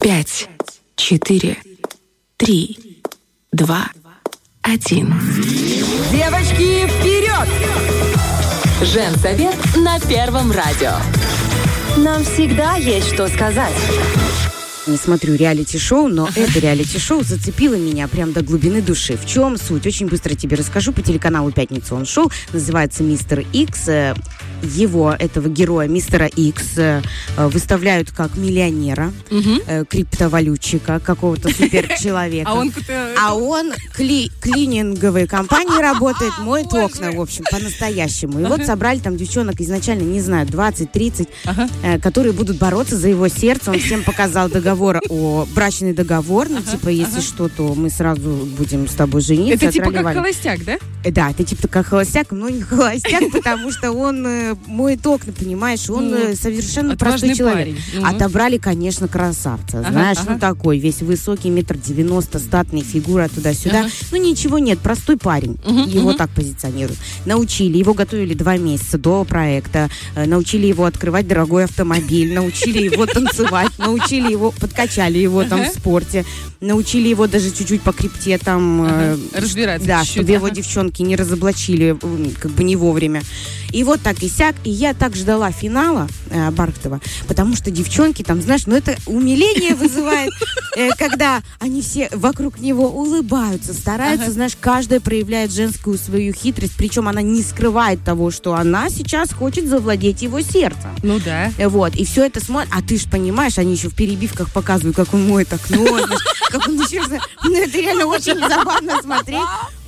пять, четыре, три, два, один. Девочки, вперед! Женсовет на Первом радио. Нам всегда есть что сказать. Не смотрю реалити-шоу, но это реалити-шоу зацепило меня прям до глубины души. В чем суть? Очень быстро тебе расскажу. По телеканалу «Пятница» он шоу. Называется «Мистер Икс». Его, этого героя, мистера Икс, э, выставляют как миллионера, э, криптовалютчика, какого-то суперчеловека. А он. А он кли- клининговой компании работает, моет окна, в общем, по-настоящему. И вот собрали там девчонок изначально, не знаю, 20-30, э, которые будут бороться за его сердце. Он всем показал договор о брачный договор. Ну, типа, если что, то мы сразу будем с тобой жениться. Это типа как холостяк, да? Да, это типа как холостяк, но не холостяк, потому что он моет окна, понимаешь, он Ну, совершенно простой человек. парень. Отобрали, конечно, красавца, Ага, знаешь, ага. ну такой, весь высокий, метр девяносто, статный, фигура туда-сюда. Ага. Ну ничего нет, простой парень, Мгм, его мгм. так позиционируют. Научили, его готовили два месяца до проекта, э, научили его открывать дорогой автомобиль, научили его танцевать, научили его, подкачали его там в спорте, научили его даже чуть-чуть по крипте там... э, разбираться Да, чтобы его девчонки не разоблачили как бы не вовремя. И вот так и сяк. И я так ждала финала э, Бархтова, потому что девчонки там, знаешь, ну это умиление вызывает, э, когда они все вокруг него улыбаются, стараются, Ага. знаешь, каждая проявляет женскую свою хитрость, причем она не скрывает того, что она сейчас хочет завладеть его сердцем. Ну да. Э, Вот, и все это смотрят, а ты ж понимаешь, они еще в перебивках показывают, как он моет окно, как он еще, ну это реально очень забавно смотреть.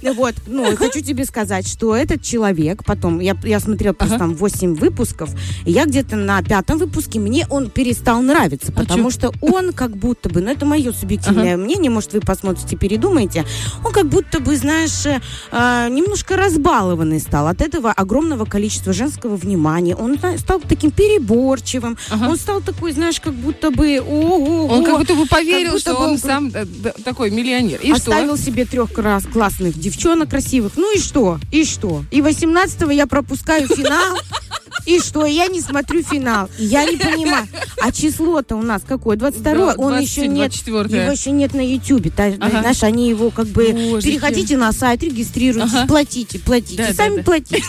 Вот, ну, хочу тебе сказать, что этот человек, потом, я, я смотрела просто Ага. там 8 выпусков, и я где-то на пятом выпуске, мне он перестал нравиться, А потому что он как будто бы, ну это мое субъективное мнение, может вы посмотрите, передумаете, он как будто бы, знаешь, э, э, немножко разбалованный стал от этого огромного количества женского внимания, он стал таким переборчивым, Ага. он стал такой, знаешь, как будто бы, ого, Он как будто бы поверил, будто что он он сам э, такой миллионер. И оставил себе трех классных девчонок красивых. Ну и что? И что? И 18-го я пропускаю финал. И что? Я не смотрю финал. Я не понимаю. А число-то у нас какое? 22 Да, Он еще 27, нет. 24. Его еще нет на Ютубе. Ага. Знаешь, они его как бы... Божечки. Переходите на сайт, регистрируйтесь, Ага. платите, платите. Да, да, сами да. платите.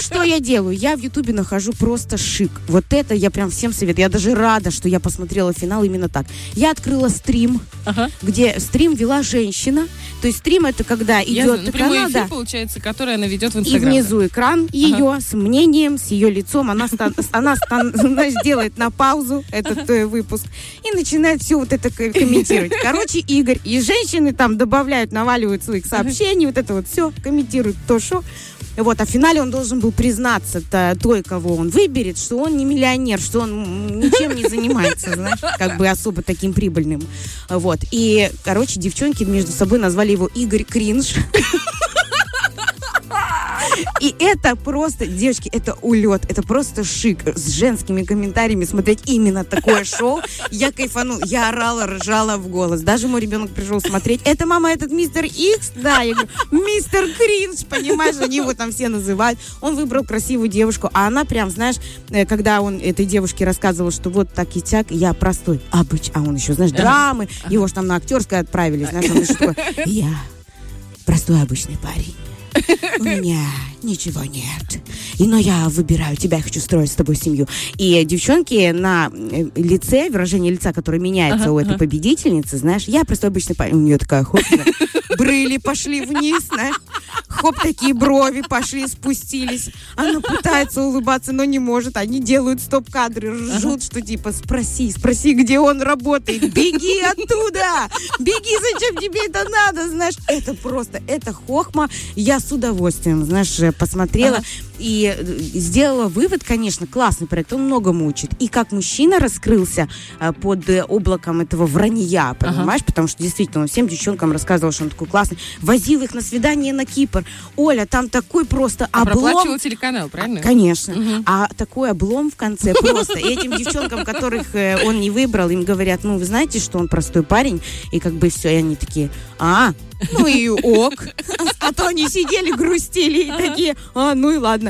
Что я делаю? Я в Ютубе нахожу просто шик. Вот это я прям всем советую. Я даже рада, что я посмотрела финал именно так. Я открыла стрим, Ага. где стрим вела женщина. То есть стрим это когда идет знаю, ну, прямой канал, эфир, да, получается, который она ведет в и Инстаграм. внизу экран ее с мнением, с ее лицом. Она, она стан- делает на паузу этот э, выпуск и начинает все вот это комментировать. Короче, Игорь и женщины там добавляют, наваливают своих сообщений, вот это вот все, комментируют то, что. Вот, а в финале он должен был признаться -то, той, кого он выберет, что он не миллионер, что он ничем не занимается, знаешь, как бы особо таким прибыльным. Вот. И, короче, девчонки между собой назвали его Игорь Кринж. И это просто, девочки, это улет, это просто шик. С женскими комментариями смотреть именно такое шоу. Я кайфану, я орала, ржала в голос. Даже мой ребенок пришел смотреть. Это мама, этот мистер Икс? Да, я говорю, мистер Кринж, понимаешь, они его там все называют. Он выбрал красивую девушку, а она прям, знаешь, э, когда он этой девушке рассказывал, что вот так и тяк, я простой, обыч, а он еще, знаешь, драмы, его ж там на актерское отправили, знаешь, он еще такой, я простой обычный парень. У меня ничего нет. И, но я выбираю тебя, я хочу строить с тобой семью. И девчонки на э, лице, выражение лица, которое меняется Ага, у этой ага. победительницы, знаешь, я простой обычный парень. У нее такая хоп, брыли пошли вниз, знаешь. Хоп, такие брови пошли, спустились. Она пытается улыбаться, но не может. Они делают стоп-кадры, ржут, что типа спроси, спроси, где он работает. Беги оттуда! Беги, зачем тебе это надо, знаешь? Это просто, это хохма. Я с удовольствием, знаешь, посмотрела Ага. И э, сделала вывод, конечно, классный проект, он многому учит. И как мужчина раскрылся э, под э, облаком этого вранья, понимаешь? Потому что действительно он всем девчонкам рассказывал, что он такой классный. Возил их на свидание на Кипр. Оля, там такой просто А облом. проплачивал телеканал, правильно? Конечно. Мгм. А такой облом в конце просто. И этим девчонкам, которых он не выбрал, им говорят, ну, вы знаете, что он простой парень, и как бы все, и они такие, а, ну и ок. А то они сидели, грустили, и такие, а, ну и ладно.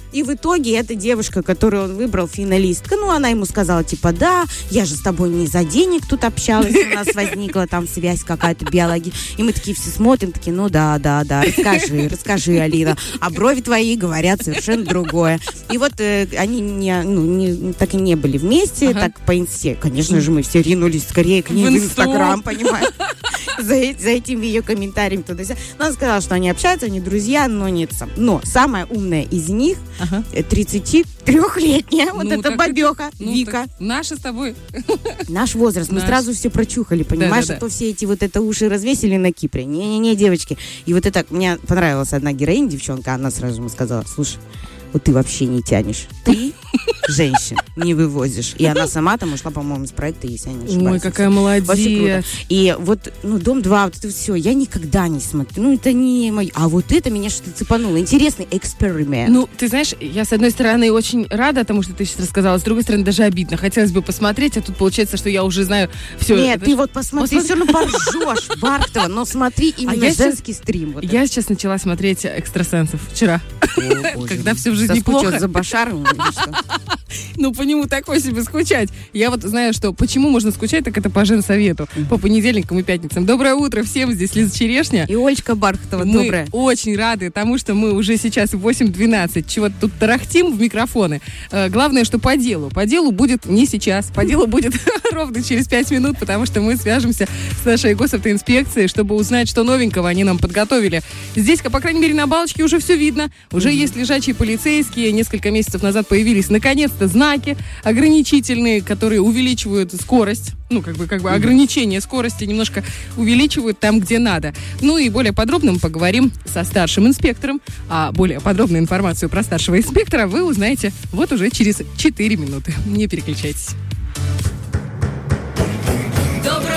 И в итоге эта девушка, которую он выбрал, финалистка, ну, она ему сказала, типа, да, я же с тобой не за денег тут общалась, у нас возникла там связь какая-то биология. И мы такие все смотрим, такие, ну да, да, да, расскажи, расскажи, Алина. А брови твои говорят совершенно другое. И вот э, они не, ну, не, так и не были вместе, Ага. так по инсте. Конечно же, мы все ринулись скорее к ней В в. Инстаграм, понимаешь? За, э- за этим ее комментарием туда Но она сказала, что они общаются, они друзья, но нет сам. Но самая умная из них, Ага. э, 33-летняя, вот Ну, эта бабеха, Ну, Вика. так Наши с тобой. Наш возраст, мы Наш. сразу все прочухали, понимаешь, Да-да-да. а то все эти вот это уши развесили на Кипре. Не-не-не, девочки. И вот это, мне понравилась одна героиня, девчонка, она сразу ему сказала, слушай, вот ты вообще не тянешь. Ты женщин не вывозишь. И она сама там ушла, по-моему, с проекта, если я не ошибаюсь. Ой, какая Вообще круто. молодец. И вот, ну, Дом 2, вот это все, я никогда не смотрю. Ну, это не мое. А вот это меня что-то цепануло. Интересный эксперимент. Ну, ты знаешь, я с одной стороны очень рада тому, что ты сейчас рассказала, с другой стороны даже обидно. Хотелось бы посмотреть, а тут получается, что я уже знаю все. Нет, ты вот посмотри, Посмотри. все равно поржешь, Бархтова, но смотри именно я сейчас- женский стрим. Вот Я сейчас начала смотреть «Экстрасенсов» вчера. это. О, когда мой. всё в жизни Соскучилась плохо. за что? Ну, по нему такой себе скучать. Я вот знаю, что почему можно скучать, так это по женсовету. По понедельникам и пятницам. Доброе утро всем, здесь Лиза Черешня. И Олечка Бархтова, мы добрая. очень рады тому, что мы уже сейчас в 8.12 чего-то тут тарахтим в микрофоны. Э, главное, что по делу. По делу будет не сейчас, по делу будет ровно через 5 минут, потому что мы свяжемся с нашей госавтоинспекцией, чтобы узнать, что новенького они нам подготовили. Здесь, по крайней мере, на балочке уже все видно. Уже есть лежачие полицейские. Несколько месяцев назад появились, наконец-то, знаки ограничительные, которые увеличивают скорость. Ну, как бы, как бы ограничение скорости немножко увеличивают там, где надо. Ну и более подробно мы поговорим со старшим инспектором. А более подробную информацию про старшего инспектора вы узнаете вот уже через 4 минуты. Не переключайтесь. Доброе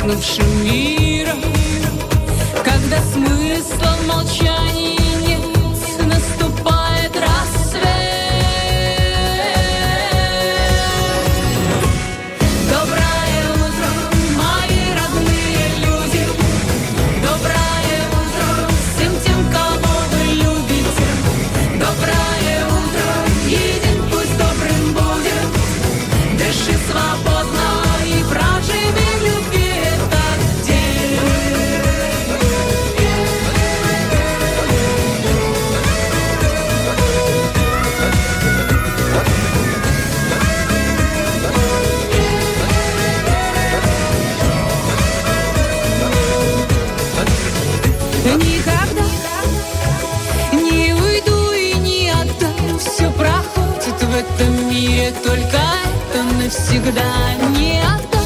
притихнувшим миром, когда смысла в мире Только это навсегда не отдам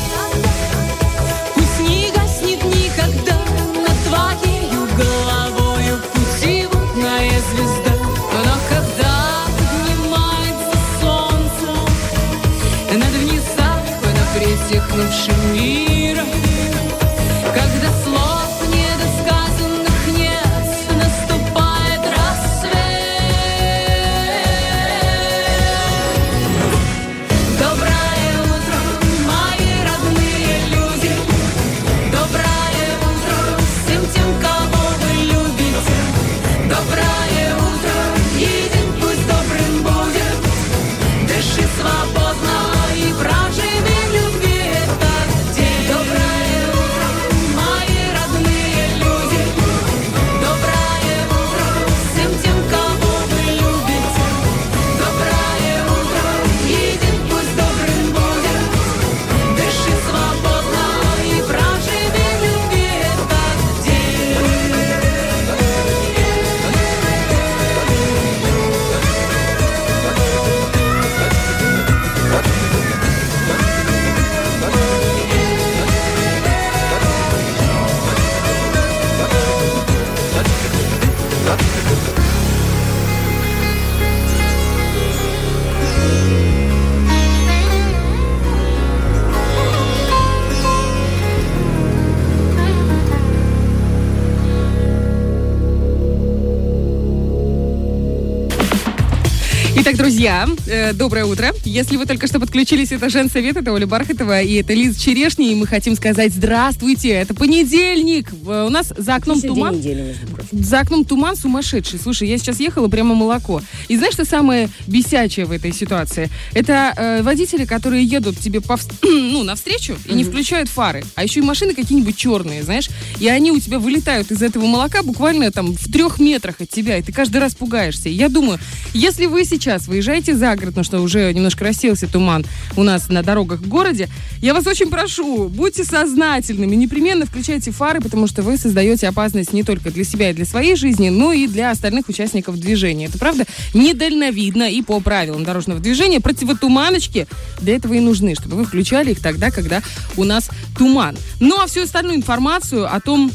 друзья, э, доброе утро. Если вы только что подключились, это Женсовет, это Оля Бархатова и это Лиза Черешня, и мы хотим сказать здравствуйте, это понедельник. В- У нас за окном день туман. недели. За окном туман сумасшедший. Слушай, я сейчас ехала прямо молоко. И знаешь, что самое бесячее в этой ситуации? Это э, водители, которые едут тебе повс- ну, навстречу и не включают фары. А еще и машины какие-нибудь черные, знаешь. И они у тебя вылетают из этого молока буквально там в трех метрах от тебя. И ты каждый раз пугаешься. И я думаю, если вы сейчас выезжаете за город, ну что уже немножко рассеялся туман у нас на дорогах в городе, я вас очень прошу, будьте сознательными, непременно включайте фары, потому что вы создаете опасность не только для себя и для своей жизни, но и для остальных участников движения. Это правда недальновидно и по правилам дорожного движения. Противотуманочки для этого и нужны, чтобы вы включали их тогда, когда у нас туман. Ну а всю остальную информацию о том,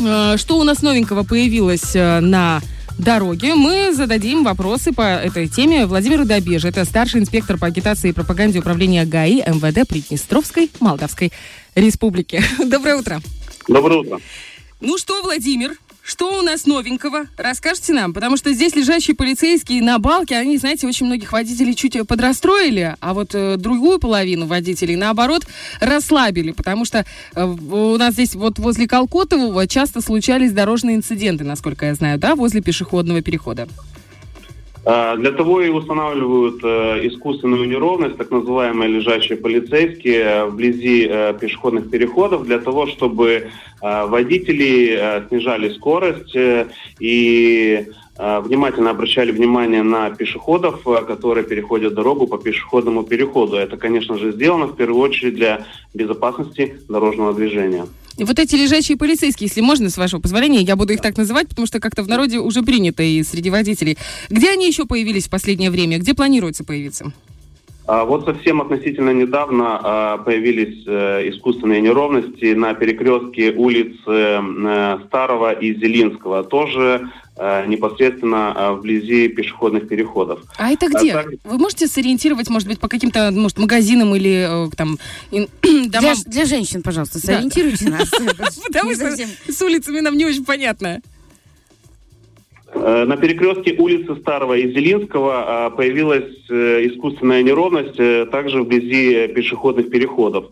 э, что у нас новенького появилось э, на дороге, мы зададим вопросы по этой теме Владимиру Добеже. Это старший инспектор по агитации и пропаганде управления ГАИ МВД Приднестровской Молдавской Республики. Доброе утро. Доброе утро. Ну что, Владимир, что у нас новенького? Расскажите нам, потому что здесь лежащие полицейские на балке, они, знаете, очень многих водителей чуть подрастроили, а вот э, другую половину водителей, наоборот, расслабили, потому что э, у нас здесь вот возле Колкотового часто случались дорожные инциденты, насколько я знаю, да, возле пешеходного перехода. А, Для того и устанавливают э, искусственную неровность, так называемые лежачие полицейские, э, вблизи э, пешеходных переходов, для того, чтобы э, водители э, снижали скорость э, и э, внимательно обращали внимание на пешеходов, э, которые переходят дорогу по пешеходному переходу. Это, конечно же, сделано в первую очередь для безопасности дорожного движения. Вот эти лежачие полицейские, если можно, с вашего позволения, я буду их так называть, потому что как-то в народе уже принято и среди водителей. Где они еще появились в последнее время? Где планируется появиться? А Вот совсем относительно недавно а, появились э, искусственные неровности на перекрестке улиц э, Старого и Зелинского, тоже непосредственно а, вблизи пешеходных переходов. А это где? так- Вы можете сориентировать, может быть, по каким-то, может, магазинам или э, там ин- Для, домам? для женщин, пожалуйста, Да. сориентируйте нас. Потому что с улицами нам не очень понятно. Э, На перекрестке улицы Старого и Зелинского а, появилась э, искусственная неровность э, также вблизи э, пешеходных переходов.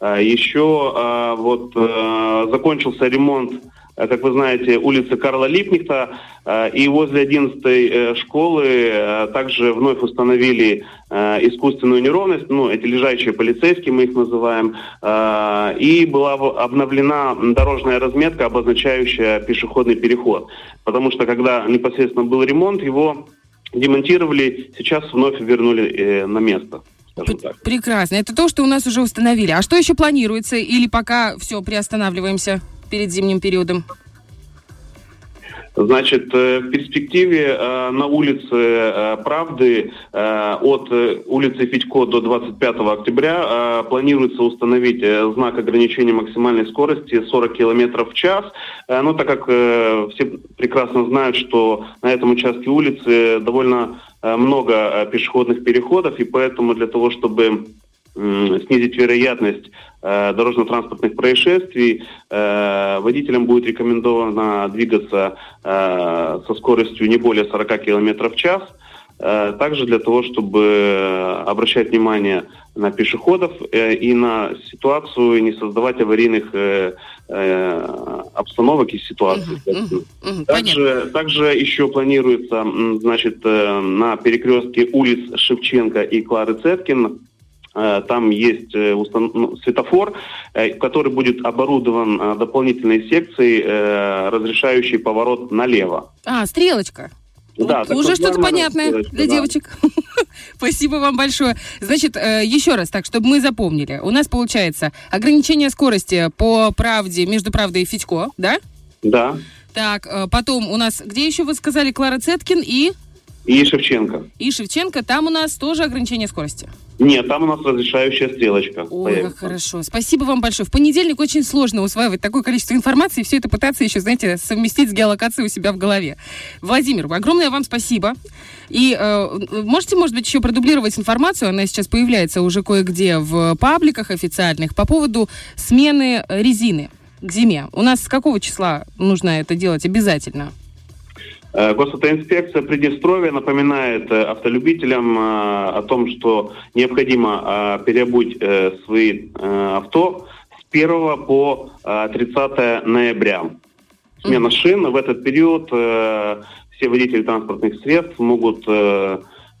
А, Еще а, вот э, закончился ремонт, э, как вы знаете, улицы Карла Липнихта, э, и возле 11 школы э, также вновь установили э, искусственную неровность, ну, эти лежачие полицейские мы их называем, э, и была обновлена дорожная разметка, обозначающая пешеходный переход. Потому что когда непосредственно был ремонт, его демонтировали, сейчас вновь вернули э, на место. Скажем П- так. Прекрасно. Это то, что у нас уже установили. А что еще планируется? Или пока все приостанавливаемся перед зимним периодом? Значит, э, в перспективе э, на улице э, Правды от улицы Федько до 25 октября планируется установить знак ограничения максимальной скорости 40 км в час. Ну, так как все прекрасно знают, что на этом участке улицы довольно много пешеходных переходов, и поэтому для того, чтобы снизить вероятность э, дорожно-транспортных происшествий, э, водителям будет рекомендовано двигаться э, со скоростью не более 40 км в час. Также для того, чтобы обращать внимание на пешеходов и на ситуацию, и не создавать аварийных обстановок и ситуаций. Мгм, Понятно. Также, также еще планируется, значит, на перекрестке улиц Шевченко и Клары Цеткин там есть э, ну, светофор, э, который будет оборудован э, дополнительной секцией, э, разрешающей поворот налево. А, стрелочка. Да, Вот уже что-то понятное стрелочка, для да. девочек. Спасибо вам большое. Значит, э, еще раз, так, чтобы мы запомнили. У нас получается ограничение скорости по правде, между правдой и Федько, да? Да. Так, э, потом у нас, где еще вы сказали, Клара Цеткин и, И Шевченко. и Шевченко, там у нас тоже ограничение скорости. Нет, там у нас разрешающая стрелочка. Ой, появится. как хорошо. Спасибо вам большое. В понедельник очень сложно усваивать такое количество информации и все это пытаться еще, знаете, совместить с геолокацией у себя в голове. Владимир, огромное вам спасибо. И э, можете, может быть, еще продублировать информацию, она сейчас появляется уже кое-где в пабликах официальных, по поводу смены резины к зиме. У нас с какого числа нужно это делать обязательно? Э, Госавтоинспекция Приднестровья напоминает э, автолюбителям э, о том, что необходимо переобуть свои авто с 1 по э, 30 ноября. Смена шин. В этот период все водители транспортных средств могут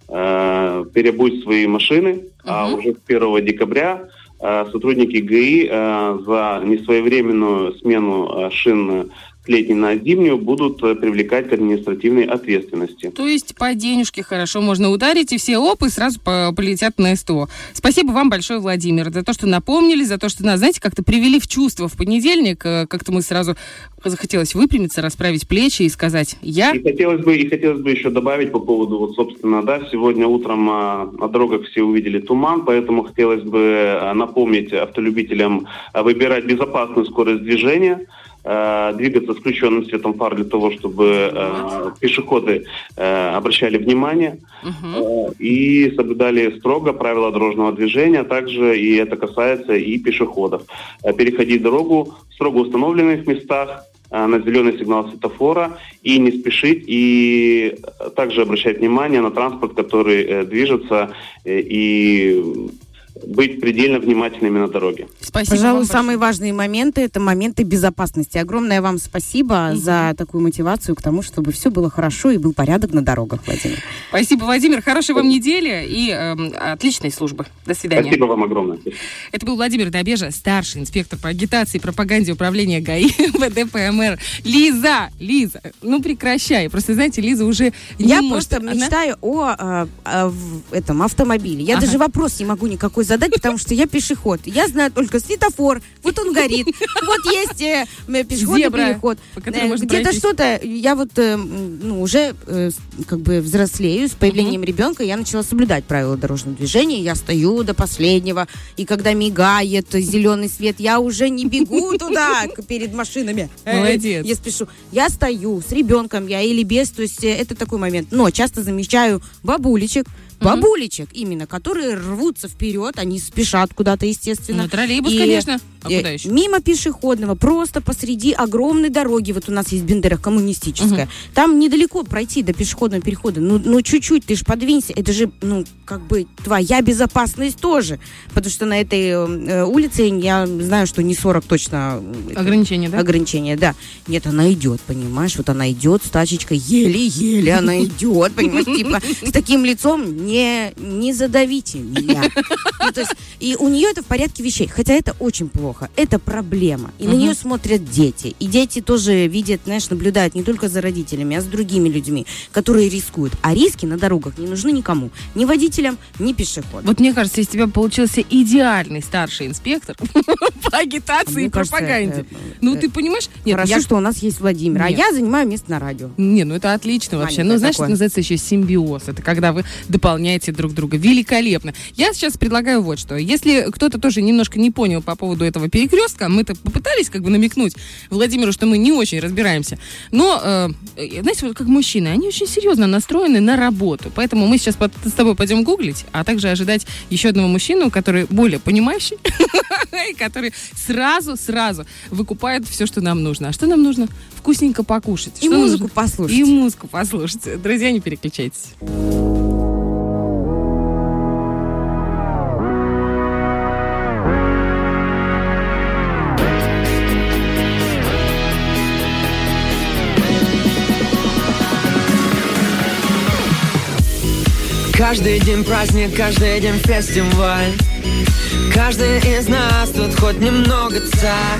переобуть свои машины, а уже с 1 декабря сотрудники ГАИ э, за несвоевременную смену шин с летней на зимнюю будут э, привлекать к административной ответственности. То есть по денежке хорошо можно ударить, и все оп, и сразу по- полетят на СТО. Спасибо вам большое, Владимир, за то, что напомнили, за то, что нас, знаете, как-то привели в чувство в понедельник. Э, Как-то мы сразу захотелось выпрямиться, расправить плечи и сказать «я». И хотелось бы, и хотелось бы еще добавить по поводу, вот, собственно, да, сегодня утром а, на дорогах все увидели туман, поэтому хотелось бы а, напомнить автолюбителям а, выбирать безопасную скорость движения, а, двигаться с включенным светом фар для того, чтобы а, пешеходы а, обращали внимание Мгм. а, и соблюдали строго правила дорожного движения, а также и это касается и пешеходов. А, Переходить дорогу в строго установленных местах, а, на зеленый сигнал светофора и не спешить, и э, также обращать внимание на транспорт, который э, движется, э, и быть предельно внимательными на дороге. Спасибо Пожалуй, вам самые важные моменты это моменты безопасности. Огромное вам спасибо за такую мотивацию к тому, чтобы все было хорошо и был порядок на дорогах, Владимир. Спасибо, Владимир. Хорошей вам недели и эм, отличной службы. До свидания. Спасибо вам огромное. Это был Владимир Добежа, старший инспектор по агитации и пропаганде управления ГАИ ВД ПМР. Лиза, Лиза, ну прекращай. Просто, знаете, Лиза уже не Я может. просто Она- мечтаю о, а, а, в этом автомобиле. Я Ага. даже вопрос не могу никакой задать, потому что я пешеход. Я знаю только светофор, вот он горит, вот есть э, м, пешеходный Зебра, переход. Э, Где-то что-то, я вот э, ну, уже э, как бы взрослею, с появлением ребенка я начала соблюдать правила дорожного движения, я стою до последнего, и когда мигает зеленый свет, я уже не бегу туда перед машинами. Э, Молодец. Я спешу. Я стою с ребенком, я или без, то есть э, это такой момент. Но часто замечаю бабулечек, бабулечек именно, которые рвутся вперед, они спешат куда-то, естественно. Ну, троллейбус, И, конечно. А э, куда еще? Мимо пешеходного, просто посреди огромной дороги, вот у нас есть Бендера коммунистическая, там недалеко пройти до пешеходного перехода, ну, ну чуть-чуть, ты же подвинься, это же, ну, как бы твоя безопасность тоже, потому что на этой э, улице я знаю, что не 40 точно э, Ограничения, да? ограничение, да. Нет, она идет, понимаешь, вот она идет с тачечкой, еле-еле она идет, понимаешь, типа с таким лицом не, не задавите меня. Ну, то есть, и у нее это в порядке вещей, хотя это очень плохо, это проблема. И на Мгм. нее смотрят дети, и дети тоже видят, знаешь, наблюдают не только за родителями, а с другими людьми, которые рискуют. А риски на дорогах не нужны никому, ни водителям, ни пешеходам. Вот мне кажется, из тебя получился идеальный старший инспектор по агитации и пропаганде. Ну, э, ты понимаешь? Хорошо, что у нас есть Владимир, а я занимаю место на радио. Не, ну это отлично вообще. Ну, знаешь, это называется еще симбиоз. Это когда вы дополняете друг друга. Великолепно. Я сейчас предлагаю вот что. Если кто-то тоже немножко не понял по поводу этого перекрестка, мы-то попытались как бы намекнуть Владимиру, что мы не очень разбираемся. Но, э, э, знаете, вот как мужчины, они очень серьезно настроены на работу. Поэтому мы сейчас под- с тобой пойдем гуглить, а также ожидать еще одного мужчину, который более понимающий, и который сразу-сразу выкупает все, что нам нужно. А что нам нужно? Вкусненько покушать. И музыку послушать. И музыку послушайте. Друзья, не переключайтесь. Каждый день праздник, каждый день фестиваль. Каждый из нас тут хоть немного царь.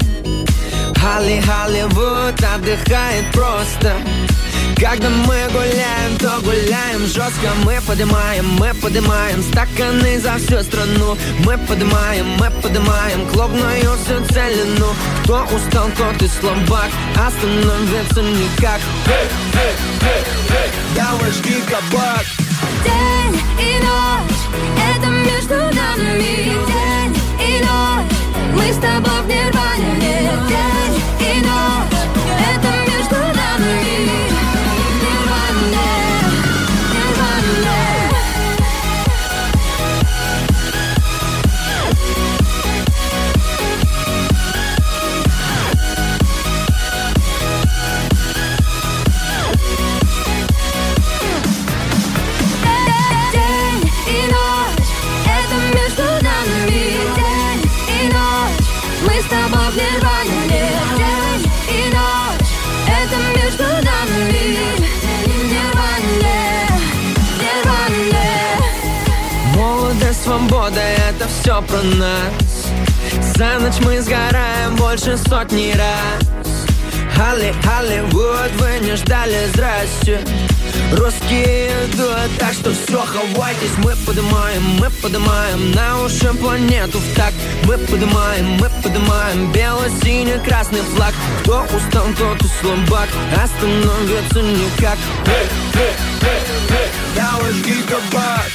Холли Холливуд отдыхает просто. Когда мы гуляем, то гуляем жестко. Мы поднимаем, мы поднимаем стаканы за всю страну. Мы поднимаем, мы поднимаем клубную всю целину. Кто устал, тот и слабак, остановиться никак. Девушки кабак. День и ночь, это между нами День и ночь, мы с тобой в нирване это все про нас. За ночь мы сгораем больше сотни раз. Холли, Холливуд, вы не ждали, здрасте. Русские идут, так что все, хавайтесь Мы поднимаем, мы поднимаем на уши планету в так Мы поднимаем, мы поднимаем бело-синий-красный флаг. Кто устал, тот и слабак, остановиться никак. Эй, эй, эй, эй, я ваш гигабайт.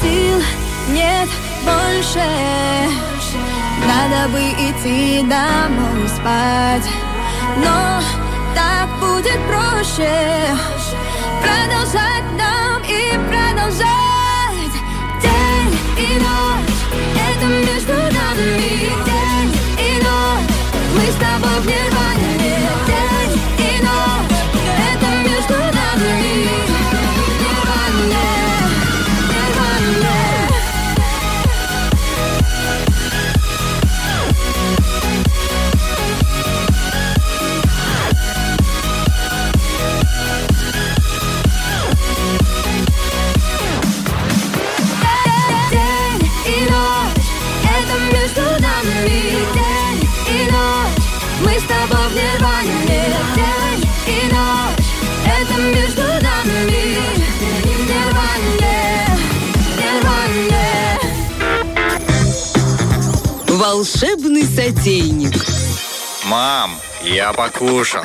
Сил нет больше. Надо бы идти домой спать. Но так будет проще. Продолжать нам и продолжать. День и ночь Это между нами. День и ночь Мы с тобой в нирване сотейник. Мам, я покушал.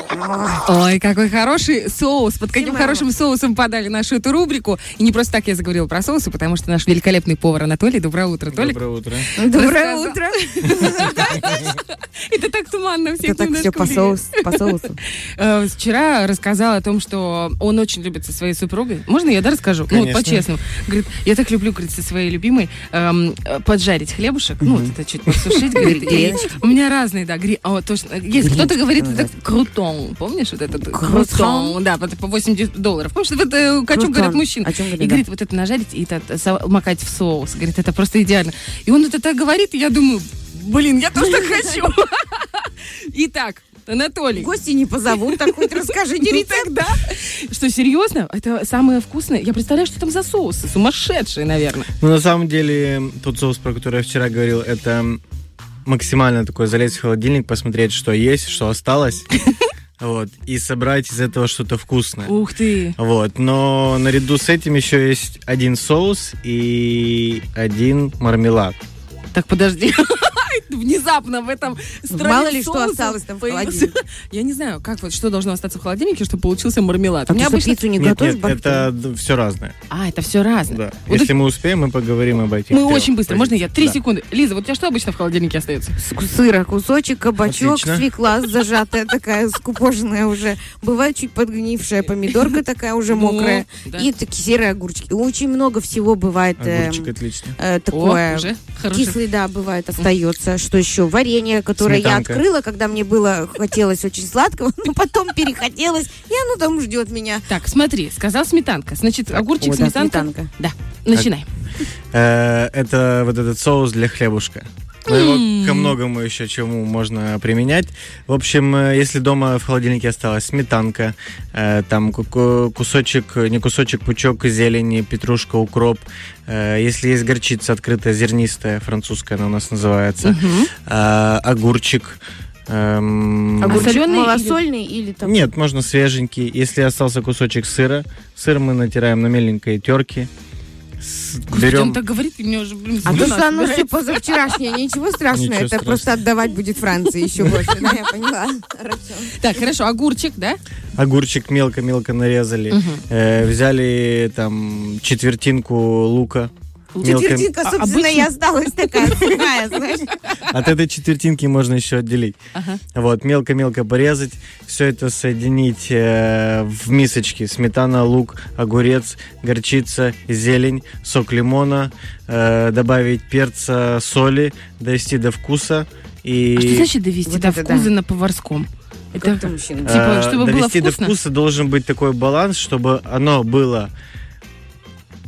Ой, какой хороший соус. Под каким Дима. хорошим соусом подали нашу эту рубрику. И не просто так я заговорила про соусы, потому что наш великолепный повар Анатолий. Доброе утро, Толик. Доброе утро. Доброе утро. Это так туманно всех Это так все по соусу. По соусу. Э, Вчера рассказал о том, что он очень любит со своей супругой. Можно я, да, расскажу? Ну, по-честному. Говорит, я так люблю, говорит, со своей любимой эм, э, поджарить хлебушек, ну, вот это чуть подсушить, говорит. У меня разные, да, гри... а, вот точно. Есть кто-то говорит, это крутон. Помнишь вот этот? Крутон? Да, по 80 долларов. Помнишь, вот это, о чем Крутон. говорят мужчины? О чем говорят, И говорит, вот это нажарить и это макать в соус. Говорит, это просто идеально. И он это так говорит, и я думаю, блин, я тоже так хочу. Итак, Анатолий. Гости не позовут, так хоть расскажите Ну рецепт. тогда. Что, серьезно? Это самое вкусное? Я представляю, что там за соусы. Сумасшедшие, наверное. Ну, на самом деле, тот соус, про который я вчера говорил, это максимально такой залезть в холодильник, посмотреть, что есть, что осталось. Вот, и собрать из этого что-то вкусное. Ух ты. Вот, но наряду с этим еще есть один соус и один мармелад. Так, подожди. Внезапно в этом стране Мало ли что осталось там в холодильнике. Я не знаю, как вот, что должно остаться в холодильнике, чтобы получился мармелад. А У меня обычно... пиццу не готовишь? это все разное. А, это все разное. Если мы успеем, мы поговорим об этих Мы очень быстро. Можно я? Три секунды. Лиза, вот у тебя что обычно в холодильнике остается? Сыра, кусочек, кабачок, свекла зажатая такая, скукоженная уже. Бывает чуть подгнившая помидорка такая уже Ну, мокрая. И такие серые огурчики. Очень много всего бывает. эм, Огурчик отлично. э, такое. Кислый, да, бывает, остается. Что еще? Варенье, которое Сметанка. я открыла, когда мне было хотелось очень сладкого, но потом перехотелось, и оно там ждет меня. Так, смотри, сказал сметанка. Значит, огурчик, О, да, сметанка. сметанка. Да, начинай. Э, Это вот этот соус для хлебушка. Но его ко многому еще чему можно применять. В общем, э, если дома в холодильнике осталась сметанка, э, там ку- ку- кусочек, не кусочек, пучок зелени, петрушка, укроп. э, Если есть горчица открытая, зернистая, французская она у нас называется. э, Огурчик. эм, Огурчик соленый или- малосольный или там... Нет, можно свеженький. Если остался кусочек сыра, сыр мы натираем на меленькой терке. Берем он так говорит, и мне уже, блин, А то, что оно все позавчерашнее, ничего страшного, Ничего это страшного. просто отдавать будет Франции еще больше, да, я поняла. Хорошо. Так, хорошо, огурчик, да? огурчик мелко-мелко нарезали, э, взяли там четвертинку лука. Четвертинка, А, собственно, и обычно- осталась такая сухая, знаешь. От этой четвертинки можно еще отделить. Ага. Вот, мелко-мелко порезать, все это соединить э, в мисочке. Сметана, лук, огурец, горчица, зелень, сок лимона, э, добавить перца, соли, довести до вкуса. И А что значит довести Вот до это вкуса да. на поварском? Это мужчина? типа, э, чтобы было довести до вкусно? вкуса должен быть такой баланс, чтобы оно было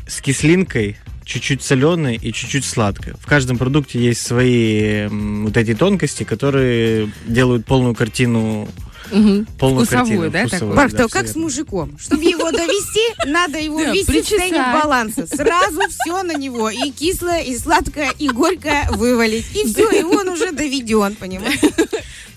с кислинкой, чуть-чуть соленой и чуть-чуть сладкой. В каждом продукте есть свои вот эти тонкости, которые делают полную картину Мгм. полную Вкусовую, картину. да, вкусовую? Марк, да, то всё как с мужиком? Чтобы его довести, надо его Да, вести в состояние причесать. баланса. Сразу все на него. И кислое, и сладкое, и горькое вывалить. И все, и он уже доведен, понимаешь?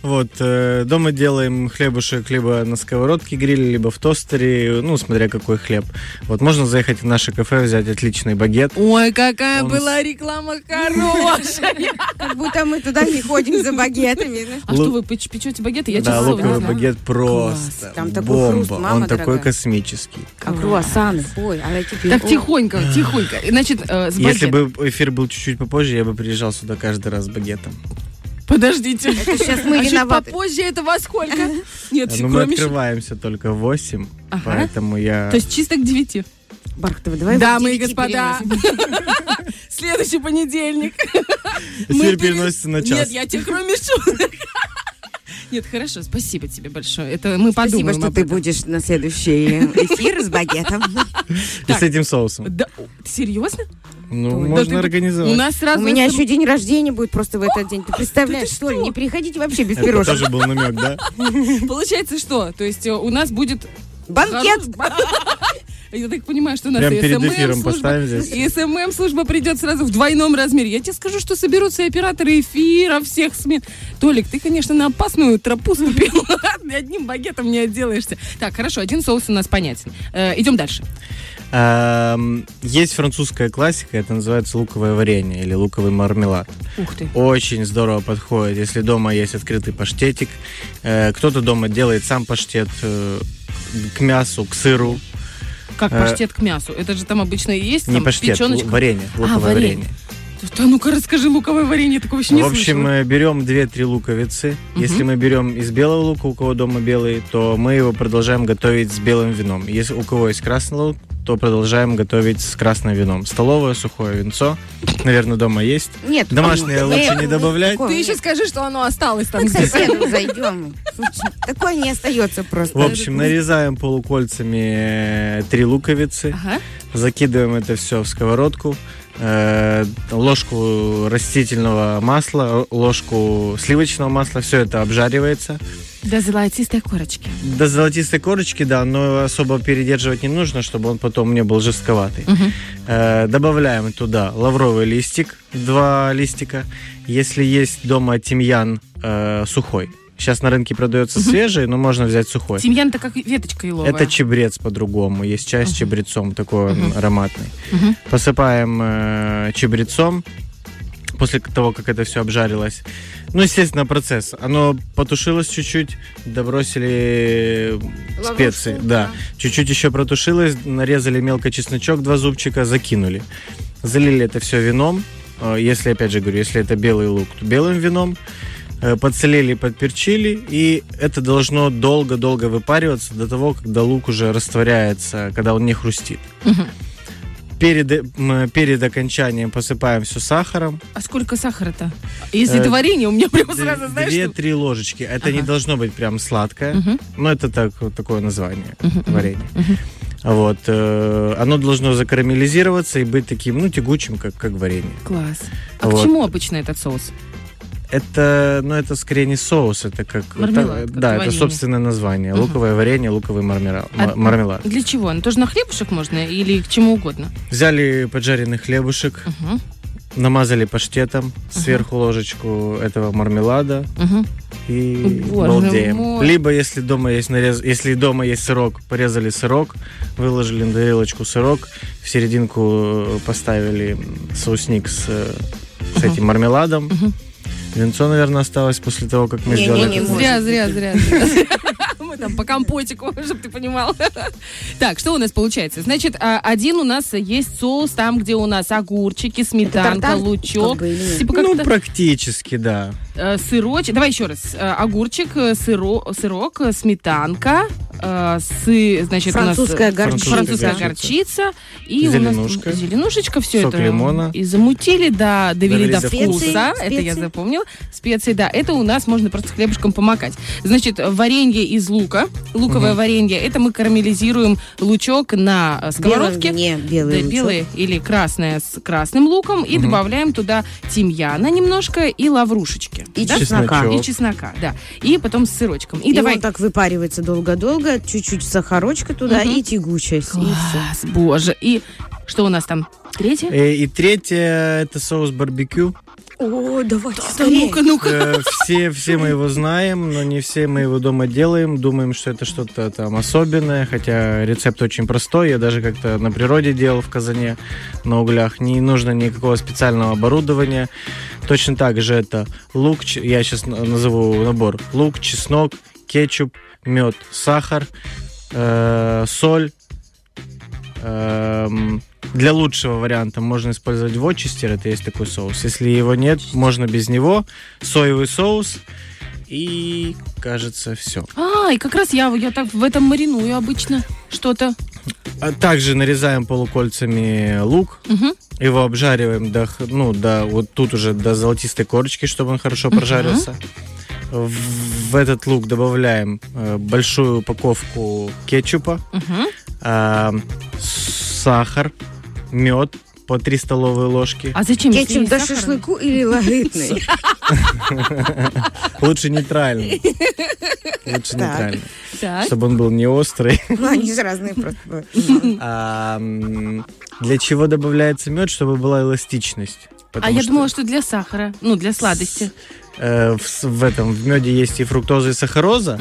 Вот, э, дома делаем хлебушек либо на сковородке гриле, либо в тостере, ну, смотря какой хлеб. Вот, можно заехать в наше кафе, взять отличный багет. Ой, какая Он была реклама хорошая. Как будто мы туда не ходим за багетами. А что вы печ- печете багеты? Я да, луковый багет просто Там такой хруст, бомба. Он такой космический. А круассаны? Ой, а теперь... Так тихонько, тихонько. Значит, э, с Если бы эфир был чуть-чуть попозже, я бы приезжал сюда каждый раз с багетом. Подождите. Это сейчас мы а чуть виноваты. попозже это во сколько? Нет, Но мы кроме... ш- открываемся только в 8, Ага. поэтому я... То есть чисто к девяти. Бархтова, давай Дамы и господа, следующий понедельник. мы Эфир пере- переносится на Нет, час. я тебе кроме шуток. Нет, хорошо, спасибо тебе большое. Это мы Спасибо, подумаем что об ты будешь на следующий эфир с багетом. И с этим соусом. Серьезно? Ну, Да можно ты- организовать. У нас У сразу... меня это- еще день рождения будет просто в этот день. Ты представляешь, что ли? Не приходите вообще без Это пирожных. тоже был намек, да? Получается что? То есть э, у нас будет... Банкет! Я так понимаю, что у нас Прям перед эфиром служба, поставим здесь. И СММ-служба придет сразу в двойном размере. Я тебе скажу, что соберутся операторы эфира всех смен. Толик, ты, конечно, на опасную тропу ступил. Одним багетом не отделаешься. Так, хорошо, один соус у нас понятен. Э, идем дальше. Эм, Есть французская классика, это называется луковое варенье или луковый мармелад. Ух ты. Очень здорово подходит, если дома есть открытый паштетик. Э, Кто-то дома делает сам паштет э, к мясу, к сыру. Как Э, паштет к мясу. Это же там обычно и есть, Не там паштет, печеночка. варенье, луковое варенье. варенье. Да ну-ка расскажи луковое варенье, такого еще не В общем, слышала. э, берем 2-3 луковицы. Мгм. Если мы берем из белого лука, у кого дома белый, то мы его продолжаем готовить с белым вином. Если у кого есть красный лук, то продолжаем готовить с красным вином. Столовое сухое винцо, наверное, дома есть. Нет. Домашнее ну, лучше э, не добавлять. Ты нет. еще скажи, что оно осталось там Мы соседу зайдем. Слушай, Такое не остается просто. В общем, нарезаем полукольцами три луковицы, Ага. закидываем это все в сковородку, ложку растительного масла, ложку сливочного масла, все это обжаривается. До золотистой корочки. До золотистой корочки, да, но особо передерживать не нужно, чтобы он потом не был жестковатый. Э, добавляем туда лавровый листик, два листика. Если есть дома тимьян э, сухой. Сейчас на рынке продается свежий, но можно взять сухой. Тимьян-то как веточка еловая. Это чебрец по-другому. Есть чай с чебрецом, такой он ароматный. Посыпаем э, чебрецом после того, как это все обжарилось. Ну, естественно, процесс. Оно потушилось чуть-чуть, добросили специи. Да. Чуть-чуть еще протушилось, нарезали мелко чесночок, два зубчика, закинули. Залили это все вином. Э, Если, опять же говорю, если это белый лук, то белым вином. Э, Подсолили, подперчили, и это должно долго-долго выпариваться до того, когда лук уже растворяется, когда он не хрустит. Перед, перед окончанием посыпаем все сахаром. А сколько сахара-то? Если Э, варенье, у меня прямо сразу, знаешь, что- Две-три ложечки. Это не Ага. должно быть прям сладкое. Мгм. Но это так, такое название мгм, варенье. мгм. Вот. э, оно должно закарамелизироваться и быть таким, ну, тягучим, как, как варенье. Класс. А Вот. к чему обычно этот соус? Это, ну, это скорее не соус, это как... Мармелад, как да, варенье. это собственное название. Мгм. Луковое варенье, луковый мармера- А- ма- мармелад. Для чего? Ну, тоже на хлебушек можно или к чему угодно? Взяли поджаренный хлебушек, Мгм, намазали паштетом, сверху ложечку этого мармелада мгм. и Боже балдеем. мой. Либо, если дома есть нарез, если дома есть сырок, порезали сырок, выложили на тарелочку сырок, в серединку э, поставили соусник с, э, с этим мармеладом. Мгм. Венцо, наверное, осталось после того, как мы Не, сделали. не, не, может Зря, зря, зря, зря. Мы там по компотику, чтобы ты понимал. Так, что у нас получается? Значит, а, один у нас есть соус, там, где у нас огурчики, сметанка, лучок. Типа Ну, практически, да. э, сырочек. Давай еще раз. Э, Огурчик, э, сыро- сырок, сметанка, э, сы, значит, Французская у нас горчица. французская горчица и Зеленушка. у нас зеленушечка, все Сок это лимона. и замутили, да, довели, Довели до вкуса. вкуса. Это я Специи. запомнила. Специи, да. Это у нас можно просто хлебушком помакать. Значит, варенье из лука, луковое варенье. Это мы карамелизируем лучок на сковородке. Белый, не, белый Да, лучок. белое или красное с красным луком. И добавляем туда тимьяна немножко и лаврушечки. И да? чеснока. И чеснока, да. И потом с сырочком. И, И давай... он так выпаривается долго-долго, чуть-чуть сахарочка туда Мгм. и тягучесть. И. Класс, боже. И что у нас там? Третье? Э, И третье это соус барбекю. О, давайте Да скорее. ну-ка, ну-ка. Э, Все, все мы его знаем, но не все мы его дома делаем. Думаем, что это что-то там особенное, хотя рецепт очень простой. Я даже как-то на природе делал в казане на углях. Не нужно никакого специального оборудования. Точно так же это лук, я сейчас назову набор. Лук, чеснок, кетчуп, мед, сахар, э, соль. Эм, Для лучшего варианта можно использовать вочестер, это есть такой соус. Если его нет, можно без него. Соевый соус и, кажется, все. А, и как раз я, я так в этом мариную обычно что-то. А также нарезаем полукольцами лук, Мгм. его обжариваем до, ну, до вот тут уже до золотистой корочки, чтобы он хорошо прожарился. В, в этот лук добавляем э, большую упаковку кетчупа, а, сахар, мед по 3 столовые ложки. А зачем? Кетчуп до шашлыку или лагытный? Лучше нейтральный. Лучше нейтральный. Чтобы он был не острый. Ну, они же разные просто. А, для чего добавляется мед? Чтобы была эластичность. А я что, думала, что для сахара, ну, для сладости. Э, в, в этом в меде есть и фруктоза, и сахароза,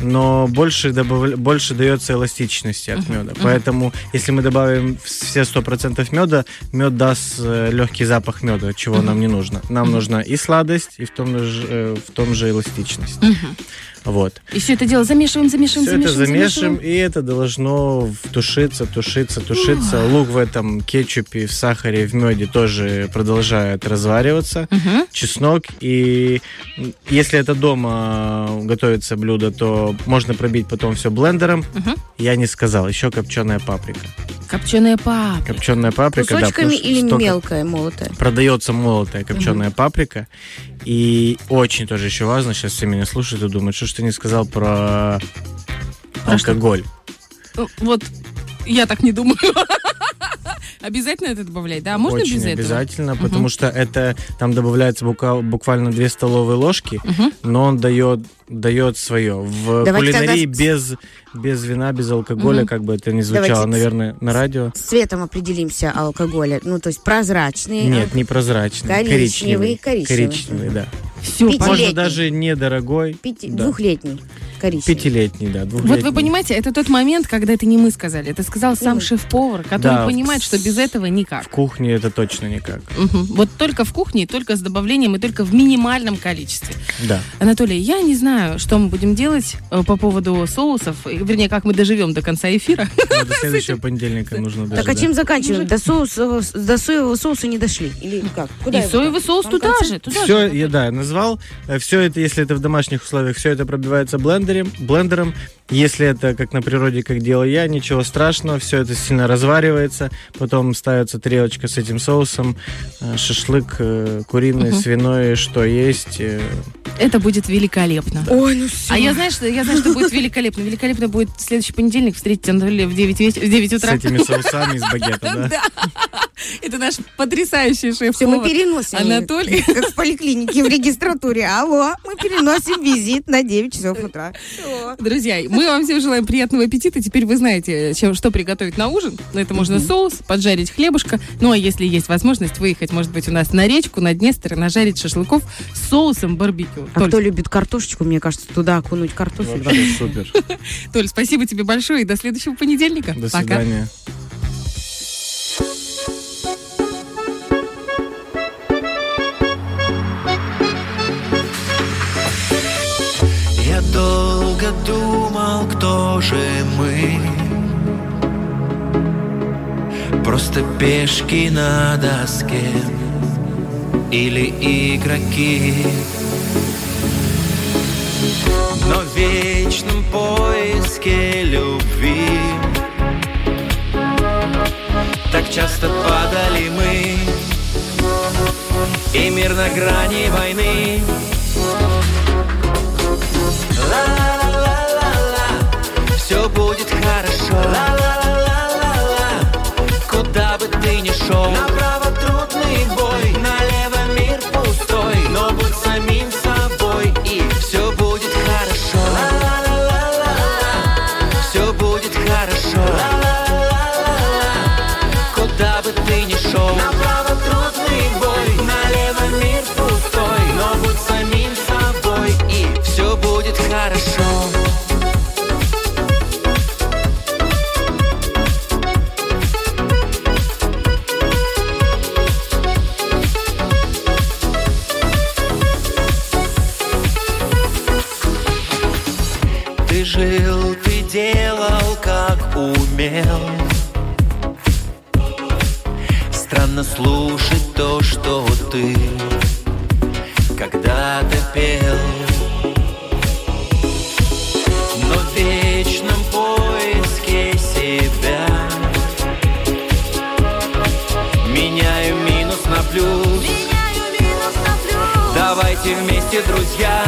но больше, добавля- больше дается эластичности от меда. Поэтому, если мы добавим все 100% меда, мед даст э, легкий запах меда, чего нам не нужно. Нам нужна и сладость, и в том же, э, в том же эластичность. Вот. И все это дело замешиваем, замешиваем, Все это замешиваем, замешиваем, замешиваем. и это должно тушиться, тушиться, тушиться. Лук в этом кетчупе, в сахаре, в меде тоже продолжает развариваться. Мгм. Чеснок. И если это дома готовится блюдо, то можно пробить потом все блендером. Мгм. Я не сказал. Еще копченая паприка. Копченая паприка. Копченая паприка, да, Кусочками что или столько- мелкая молотая? Продается молотая копченая паприка. И очень тоже еще важно, сейчас все меня слушают и думают, что ж ты не сказал про, Про что? алкоголь. Ну, Вот, я так не думаю. Обязательно это добавлять, да? А можно Очень без этого? обязательно, потому что это там добавляется буквально 2 столовые ложки, но он дает дает свое. В Давайте кулинарии тогда без, без вина, без алкоголя, как бы это ни звучало, Давайте наверное, на радио. С цветом определимся алкоголя. Ну, то есть прозрачный. Нет, не прозрачный. Коричневый, коричневый. Коричневый, да. Все, Можно даже недорогой. Пяти- да. Двухлетний. Коричневый. Пятилетний, да. Вот двухлетний. вы понимаете, это тот момент, когда это не мы сказали, это сказал сам шеф-повар, который Да. понимает, что без этого никак. В кухне это точно никак. Мгм. Вот только в кухне, только с добавлением и только в минимальном количестве. Да. Анатолий, я не знаю, что мы будем делать э, по поводу соусов, э, вернее, как мы доживем до конца эфира. Но до следующего понедельника нужно даже. Так а чем заканчиваем? До, соуса, до соевого соуса не дошли? Или как? Куда И соевый соус туда же, туда Все, же. я, да, назвал. Все это, если это в домашних условиях, все это пробивается блендером, блендером. Если это как на природе, как делаю я, ничего страшного, все это сильно разваривается, потом ставится тарелочка с этим соусом, э, шашлык э, куриный, свиной, что есть. э, Это будет великолепно. Ой, ну все. А я знаю, что я знаю, что будет великолепно. Великолепно будет в следующий понедельник встретить Анатолия в 9, веч- в 9 С утра. этими соусами из багета, да? Это наш потрясающий шеф Все, мы переносим. Анатолий. Как в поликлинике, в регистратуре. Алло, мы переносим визит на 9 часов утра. Друзья, мы вам всем желаем приятного аппетита. Теперь вы знаете, чем, что приготовить на ужин. Ну, Это можно соус, поджарить хлебушка. Ну, а если есть возможность выехать, может быть, у нас на речку, на Днестр, и нажарить шашлыков с соусом барбекю. А Толь, кто любит картошечку, мне кажется, туда окунуть картофель. Вообще супер. Толь, спасибо тебе большое и до следующего понедельника. До Пока. свидания. Я долго думал, кто же мы Просто пешки на доске Или игроки но в вечном поиске любви. Так часто падали мы, и мир на грани войны. Все будет хорошо. Ла-ла-ла-ла-ла, жил, ты делал, как умел. Странно слушать то, что ты когда-то пел. Но в вечном поиске себя Меняю минус на плюс Давайте вместе, друзья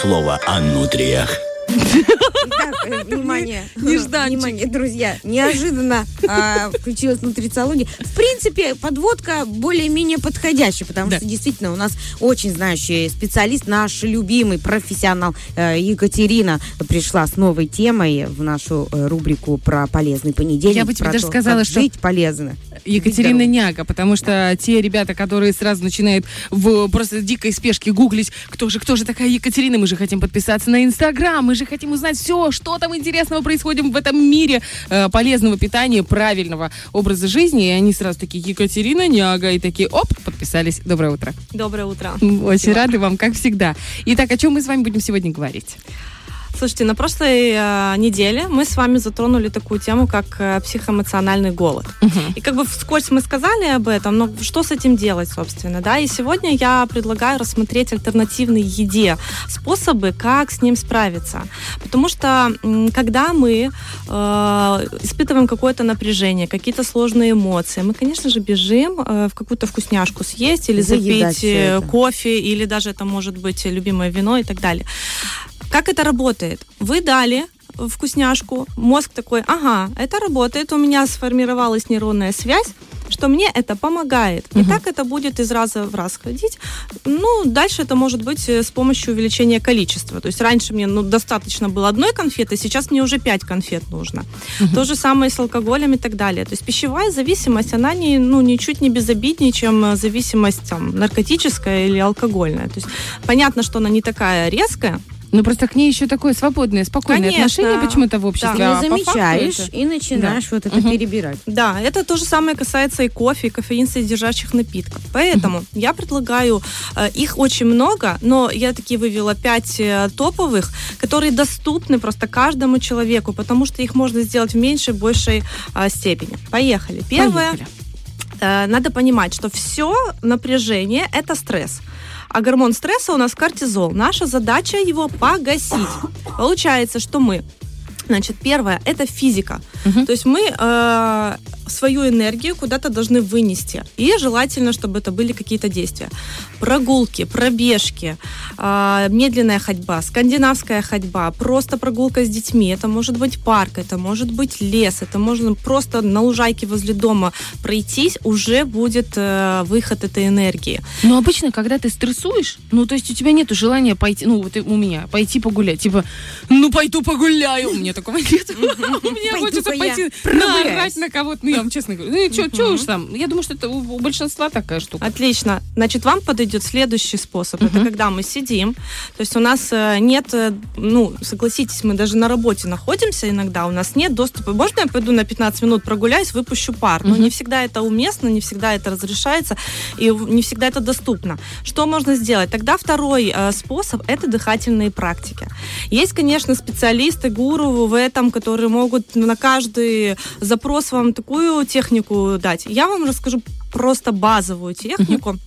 Ни слова о нутриях. Итак, э, внимание, Нежданчик. внимание, друзья, неожиданно а, включилась нутрициология. В принципе, подводка более-менее подходящая, потому Да. что действительно у нас очень знающий специалист, наш любимый профессионал э, Екатерина пришла с новой темой в нашу э, рубрику про полезный понедельник. Я бы тебе даже то, сказала, как что- жить полезно. Екатерина Будь Няга, потому что те ребята, которые сразу начинают в просто дикой спешке гуглить, кто же, кто же такая Екатерина, мы же хотим подписаться на Инстаграм, мы же хотим узнать все, что там интересного происходит в этом мире э, полезного питания, правильного образа жизни, и они сразу такие, Екатерина Няга, и такие, оп, подписались. Доброе утро. Доброе утро. Очень рады вам, как всегда. Итак, о чем мы с вами будем сегодня говорить? Слушайте, на прошлой э, неделе мы с вами затронули такую тему, как э, психоэмоциональный голод. И как бы вскользь мы сказали об этом, но что с этим делать, собственно, да? И сегодня я предлагаю рассмотреть альтернативной еде способы, как с ним справиться. Потому что когда мы э, испытываем какое-то напряжение, какие-то сложные эмоции, мы, конечно же, бежим э, в какую-то вкусняшку съесть или Заедать запить э, кофе, или даже это может быть любимое вино и так далее. Как это работает? Вы дали вкусняшку, мозг такой, ага, это работает, у меня сформировалась нейронная связь, что мне это помогает. И так это будет из раза в раз ходить. Ну, дальше это может быть э, с помощью увеличения количества. То есть раньше мне ну, достаточно было одной конфеты, сейчас мне уже пять конфет нужно. То же самое с алкоголем и так далее. То есть пищевая зависимость, она не, ну, ничуть не безобиднее, чем э, зависимость там, наркотическая или алкогольная. То есть понятно, что она не такая резкая, Ну, просто к ней еще такое свободное, спокойное Конечно. отношение почему-то в обществе. Ты а не факту замечаешь это- и начинаешь вот это перебирать. Да, это то же самое касается и кофе, и кофеин содержащих напитков. Поэтому я предлагаю, э, их очень много, но я такие вывела пять э, топовых, которые доступны просто каждому человеку, потому что их можно сделать в меньшей, большей э, степени. Поехали. Первое. Поехали. Э, надо понимать, что все напряжение – это стресс. А гормон стресса у нас кортизол. Наша задача его погасить. Получается, что мы Значит, первое это физика. То есть мы э, свою энергию куда-то должны вынести. И желательно, чтобы это были какие-то действия. Прогулки, пробежки, э, медленная ходьба, скандинавская ходьба, просто прогулка с детьми. Это может быть парк, это может быть лес, это можно просто на лужайке возле дома пройтись, уже будет э, выход этой энергии. Но обычно, когда ты стрессуешь, ну, то есть у тебя нету желания пойти, ну, вот у меня, пойти погулять. Типа, ну, пойду погуляю. У меня такого нет. Мне хочется пойти наорать на кого-то. Я вам честно говорю, ну, что уж там. Я думаю, что это у у большинства такая штука. Отлично. Значит, вам подойдет следующий способ. Это когда мы сидим. То есть у нас э, нет, э, ну, согласитесь, мы даже на работе находимся иногда, у нас нет доступа. Можно я пойду на 15 минут прогуляюсь, выпущу пар? Но не всегда это уместно, не всегда это разрешается, и не всегда это доступно. Что можно сделать? Тогда второй э, способ – это дыхательные практики. Есть, конечно, специалисты, гуру в этом, которые могут на каждый запрос вам такую технику дать. Я вам расскажу просто базовую технику.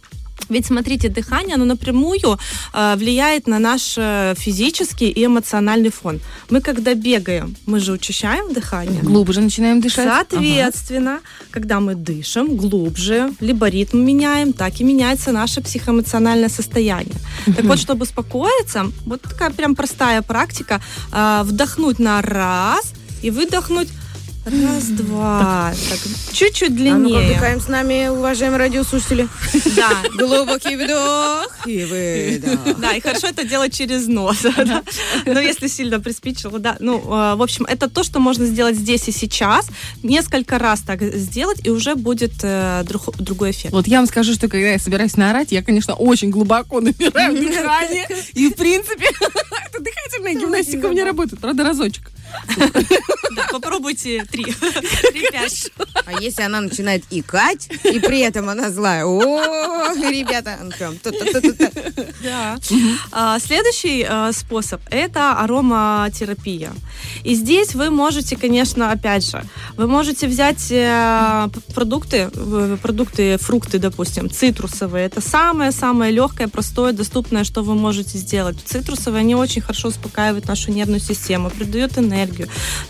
Ведь смотрите, дыхание, оно напрямую э, влияет на наш э, физический и эмоциональный фон. Мы когда бегаем, мы же учащаем дыхание. Глубже начинаем дышать. Соответственно, когда мы дышим глубже, либо ритм меняем, так и меняется наше психоэмоциональное состояние. Так вот, чтобы успокоиться, вот такая прям простая практика, а, вдохнуть на раз и выдохнуть раз, два. Так, чуть-чуть А ну-ка, длиннее. вдыхаем с нами, уважаемые радиослушатели. Да. Глубокий вдох и выдох. Да, и хорошо это делать через нос. Но если сильно приспичило, да. Ну, э, в общем, это то, что можно сделать здесь и сейчас. Несколько раз так сделать, и уже будет э, друг- другой эффект. Вот я вам скажу, что когда я собираюсь наорать, я, конечно, очень глубоко набираю дыхание. И, в принципе, эта дыхательная гимнастика у меня работает. Правда, разочек. Да, попробуйте три. Три, пять. А если она начинает икать, и при этом она злая? О, ребята, ну. Да. А, Следующий э, способ – это ароматерапия. И здесь вы можете, конечно, опять же, вы можете взять э, продукты, продукты, фрукты, допустим, цитрусовые. Это самое-самое легкое, простое, доступное, что вы можете сделать. Цитрусовые, они очень хорошо успокаивают нашу нервную систему, придают энергию,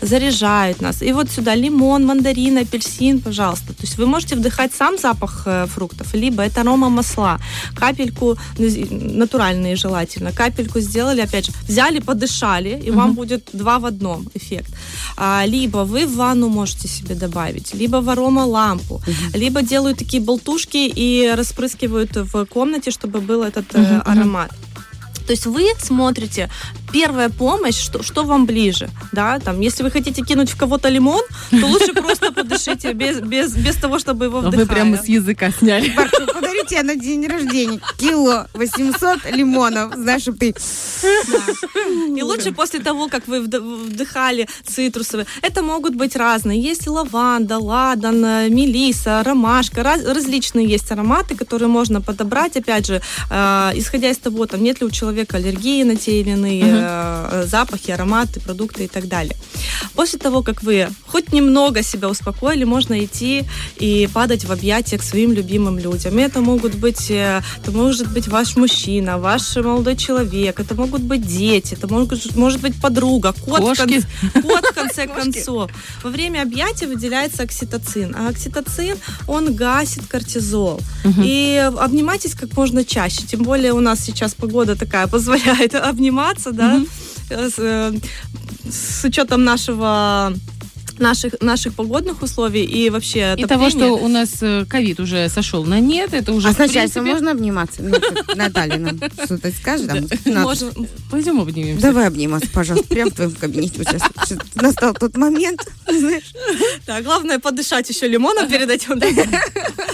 заряжают нас. И вот сюда лимон, мандарин, апельсин, пожалуйста. То есть вы можете вдыхать сам запах э, фруктов, либо это арома масла, капельку натуральные желательно, капельку сделали, опять же, взяли, подышали, и вам будет два в одном эффект. А, либо вы в ванну можете себе добавить, либо в арома лампу, либо делают такие болтушки и распрыскивают в комнате, чтобы был этот э, аромат. То есть вы смотрите первая помощь, что, что вам ближе, да, там, если вы хотите кинуть в кого-то лимон, то лучше просто подышите без, без, без того, чтобы его А Вы прямо с языка сняли. Барчук, подарю тебе на день рождения кило 800 лимонов, знаешь, чтобы ты... И лучше после того, как вы вд- вдыхали цитрусовые. Это могут быть разные. Есть лаванда, ладан, э, мелиса, ромашка. раз- различные есть ароматы, которые можно подобрать. Опять же, э, исходя из того, там, нет ли у человека аллергии на те или иные э, запахи, ароматы, продукты и так далее. После того, как вы хоть немного себя успокоили, можно идти и падать в объятия к своим любимым людям. И это могут быть, э, это может быть ваш мужчина, ваш молодой человек, это могут быть дети, это могут, может быть подруга, кот, в Кошки. конце- кот в конце концов. Во время объятия выделяется окситоцин, а окситоцин, он гасит кортизол. И обнимайтесь как можно чаще, тем более у нас сейчас погода такая позволяет обниматься, да, с, э, с учетом нашего наших, наших погодных условий и вообще И того, что у нас э, ковид уже сошел на нет, это уже А в с начальством принципе- можно обниматься? Наталья нам что-то скажет. Можем. Пойдем обнимемся. Давай обниматься, пожалуйста, прямо в твоем кабинете. Сейчас сейчас настал тот момент, знаешь. Да, главное подышать еще лимоном перед этим.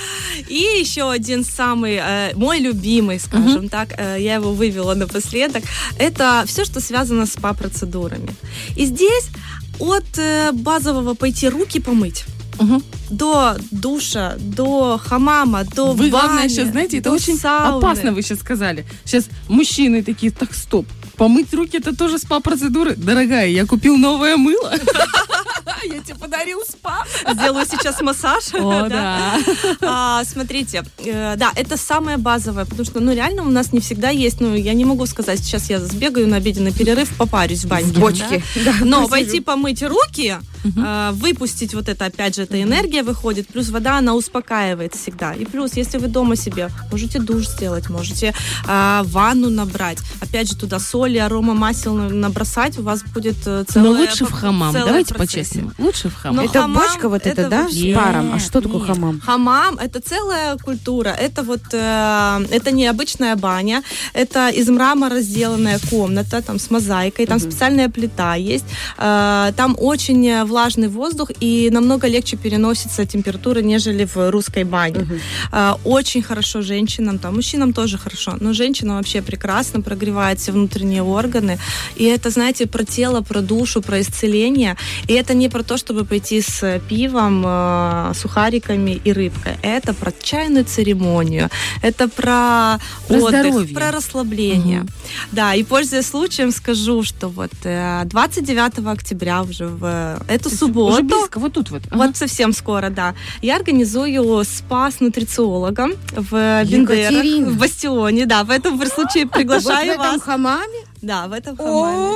И еще один самый, э, мой любимый, скажем так, э, я его вывела напоследок, это все, что связано с СПА-процедурами. И здесь от э, базового пойти руки помыть, Мгм. До душа, до хамама, до Вы, главное, бани, сейчас, знаете, это очень сауны. опасно, вы сейчас сказали. Сейчас мужчины такие, так, стоп, помыть руки это тоже спа-процедуры. Дорогая, я купил новое мыло. Я тебе подарил спа. Сделаю сейчас массаж. О, да. А, смотрите, э, да, это самое базовое, потому что, ну, реально у нас не всегда есть, ну, я не могу сказать, сейчас я сбегаю на обеденный перерыв, попарюсь в баньке. В бочке. да. Да, Но посижу. пойти помыть руки, э, выпустить вот это, опять же, эта энергия выходит, плюс вода, она успокаивает всегда. И плюс, если вы дома себе можете душ сделать, можете а, ванну набрать, опять же, туда соли, арома масел на- набросать, у вас будет э, Но целая лучше в хамам. целая Давайте по-честному. Лучше в хамам. Но Это хамам, бочка вот эта, это да, вообще- с паром? А что такое Нет. хамам? Хамам это целая культура. Это вот э, это не обычная баня, это из мрамора сделанная комната, там с мозаикой, там специальная плита есть. Э, там очень э, влажный воздух и намного легче переносится температура, нежели в русской бане. Э, очень хорошо женщинам, там мужчинам тоже хорошо, но женщинам вообще прекрасно прогревает все внутренние органы. И это, знаете, про тело, про душу, про исцеление. И это не про то, чтобы пойти с пивом, э, сухариками и рыбкой. Это про чайную церемонию. Это про, Про отдых, здоровье. про расслабление. Да, и пользуясь случаем, скажу, что вот э, 29 октября уже в э, эту субботу. Уже близко, вот тут вот. Ага. Вот совсем скоро, да. Я организую спа с нутрициологом в Бендерах, в Бастионе, да. В этом случае Вот в приглашаю этом вас. хамаме? Да, в этом хамаме.